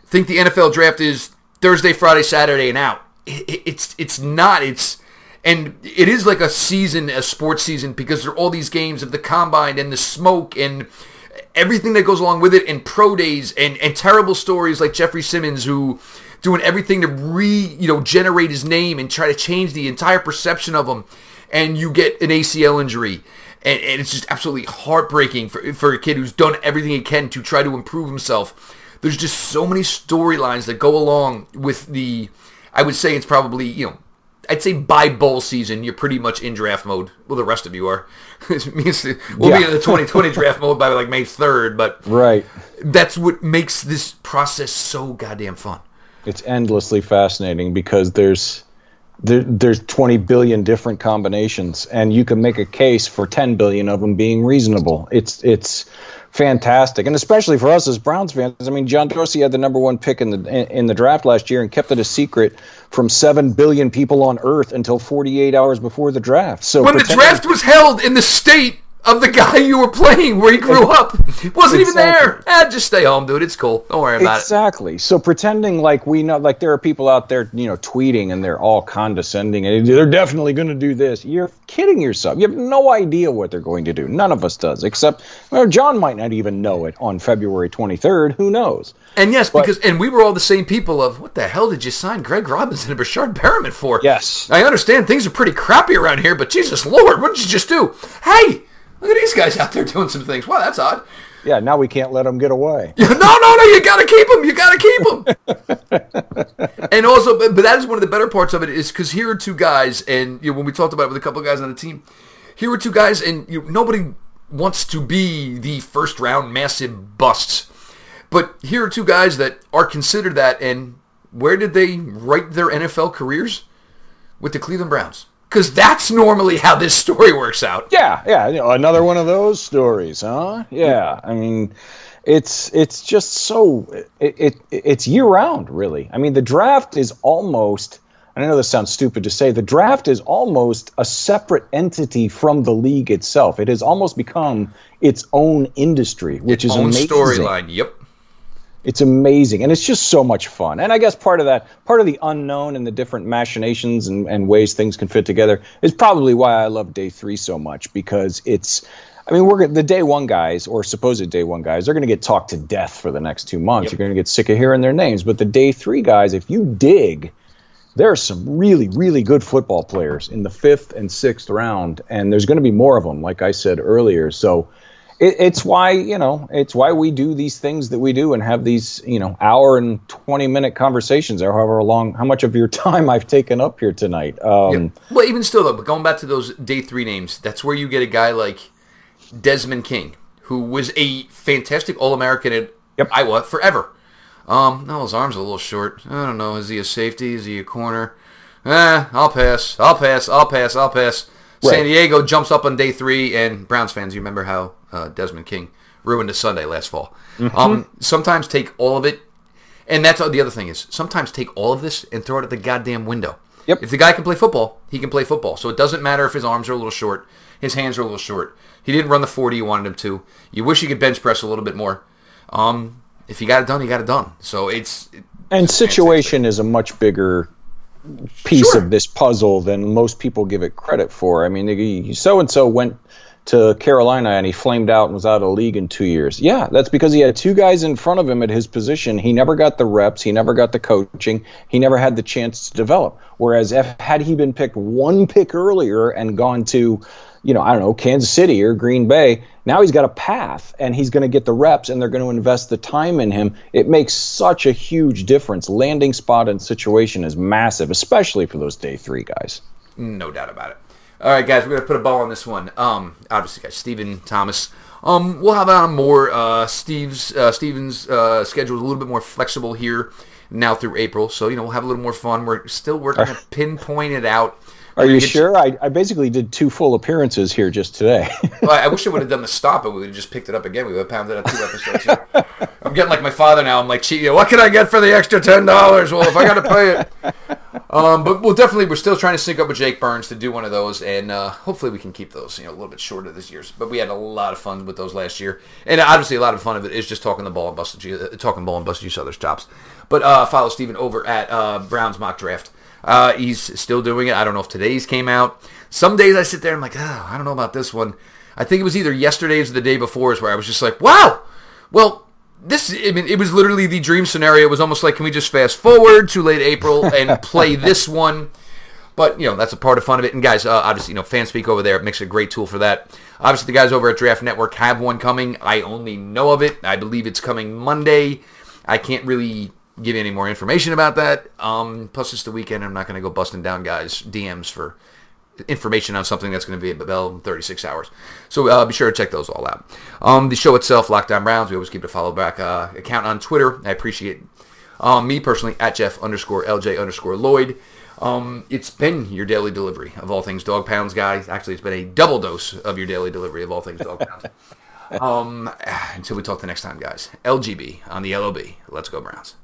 think the NFL draft is Thursday, Friday, Saturday, and out. It, it- it's it's not. It's and it is like a season, a sports season, because there are all these games of the combine and the smoke and everything that goes along with it, and pro days and and terrible stories like Jeffrey Simmons who doing everything to re you know generate his name and try to change the entire perception of him, and you get an ACL injury. And, and it's just absolutely heartbreaking for, for a kid who's done everything he can to try to improve himself there's just so many storylines that go along with the I would say it's probably, you know, I'd say by bowl season you're pretty much in draft mode. Well, the rest of you are. it means we'll be in the 2020 draft mode by like May 3rd, but Right. that's what makes this process so goddamn fun. It's endlessly fascinating because there's there, there's 20 billion different combinations, and you can make a case for 10 billion of them being reasonable. It's it's fantastic, and especially for us as Browns fans. I mean, John Dorsey had the number one pick in the in, the draft last year and kept it a secret from seven billion people on Earth until 48 hours before the draft. So When the draft was held in the state of the guy you were playing where he grew up, wasn't even there. Exactly. Ah, just stay home, dude. It's cool. Don't worry about it. Exactly. So pretending like we know, like there are people out there, you know, tweeting and they're all condescending and they're definitely going to do this. You're kidding yourself. You have no idea what they're going to do. None of us does, except well, John might not even know it on February 23rd. Who knows? And yes, because and we were all the same people of what the hell did you sign Greg Robinson and Breshad Perriman for? Yes. I understand things are pretty crappy around here, but Jesus Lord, what did you just do? Hey, look at these guys out there doing some things. Wow, that's odd. Yeah. Now we can't let them get away. No, no, no, you gotta keep them. You gotta keep them. and also, but, but that is one of the better parts of it is because here are two guys, and you know, when we talked about it with a couple of guys on the team, here are two guys, and you know, nobody wants to be the first round massive busts. But here are two guys that are considered that, and where did they write their NFL careers? With the Cleveland Browns. Because that's normally how this story works out. Yeah, yeah, you know, another one of those stories, huh? Yeah, I mean, it's it's just so it, it it's year round, really. I mean, the draft is almost. and I know this sounds stupid to say. The draft is almost a separate entity from the league itself. It has almost become its own industry, which is Own amazing. storyline. Yep. It's amazing, and it's just so much fun. And I guess part of that, part of the unknown and the different machinations and, and ways things can fit together is probably why I love day three so much because it's. I mean, we're the day one guys or supposed day one guys. They're going to get talked to death for the next two months. You're going to get sick of hearing their names. But the day three guys, if you dig, there are some really, really good football players in the fifth and sixth round, and there's going to be more of them, like I said earlier. So it, it's why you know it's why we do these things that we do and have these you know hour and twenty minute conversations, or however long, how much of your time I've taken up here tonight. Um, Well, even still, though, but going back to those day three names, that's where you get a guy like Desmond King, who was a fantastic All American at Yep. Iowa forever. Um, no, his arm's a little short. I don't know. Is he a safety? Is he a corner? Eh, I'll pass. I'll pass. I'll pass. I'll pass. San Diego jumps up on day three, and Browns fans, you remember how uh, Desmond King ruined a Sunday last fall. Um, sometimes take all of it And that's the other thing is sometimes take all of this and throw it at the goddamn window. Yep. If the guy can play football, he can play football. So it doesn't matter if his arms are a little short, his hands are a little short. He didn't run the 40 you wanted him to. You wish he could bench press a little bit more. Um, if he got it done, he got it done. So it's and situation is a much bigger piece Sure. of this puzzle than most people give it credit for. I mean, so and so went to Carolina and he flamed out and was out of the league in two years. Yeah, that's because he had two guys in front of him at his position. He never got the reps. He never got the coaching. He never had the chance to develop. Whereas if had he been picked one pick earlier and gone to, you know, I don't know, Kansas City or Green Bay, now he's got a path and he's going to get the reps and they're going to invest the time in him. It makes such a huge difference. Landing spot and situation is massive, especially for those day three guys. No doubt about it. All right, guys, we're gonna put a ball on this one. Um, obviously, guys, Stephen Thomas. Um, we'll have on more. Uh, Steve's uh, Steven's uh, schedule is a little bit more flexible here now through April, so you know we'll have a little more fun. We're still working to pinpoint it out. Are you sure? I, I basically did two full appearances here just today. Well, I wish I would have done the stop, but we would have just picked it up again. We would have pounded out two episodes. Here. I'm getting like my father now. I'm like, "Gee, what can I get for the extra ten dollars? Well, if I got to pay it. Um, but we'll definitely we're still trying to sync up with Jake Burns to do one of those, and uh, hopefully we can keep those you know a little bit shorter this year. But we had a lot of fun with those last year, and obviously a lot of fun of it is just talking the ball and busting uh, talking ball and busting each other's chops. But uh, follow Steven over at uh, Brown's mock draft. Uh, he's still doing it. I don't know if today's came out. Some days I sit there and I'm like, oh, I don't know about this one. I think it was either yesterday's or the day before's where I was just like, wow. Well, this I mean, it was literally the dream scenario. It was almost like, can we just fast forward to late April and play this one? But you know that's a part of fun of it. And guys, uh, obviously, you know, FanSpeak over there makes a great tool for that. Obviously, the guys over at Draft Network have one coming. I only know of it. I believe it's coming Monday. I can't really give you any more information about that. Um, plus, it's the weekend. I'm not going to go busting down guys' DMs for information on something that's going to be available in 36 hours. So uh, be sure to check those all out. Um, the show itself, Lockdown Browns, we always keep a follow back uh, account on Twitter. I appreciate um, me personally at Jeff underscore LJ underscore Lloyd. Um, it's been your daily delivery of all things dog pounds, guys. Actually, it's been a double dose of your daily delivery of all things dog pounds. um, until we talk the next time, guys. LGB on the LOB. Let's go, Browns.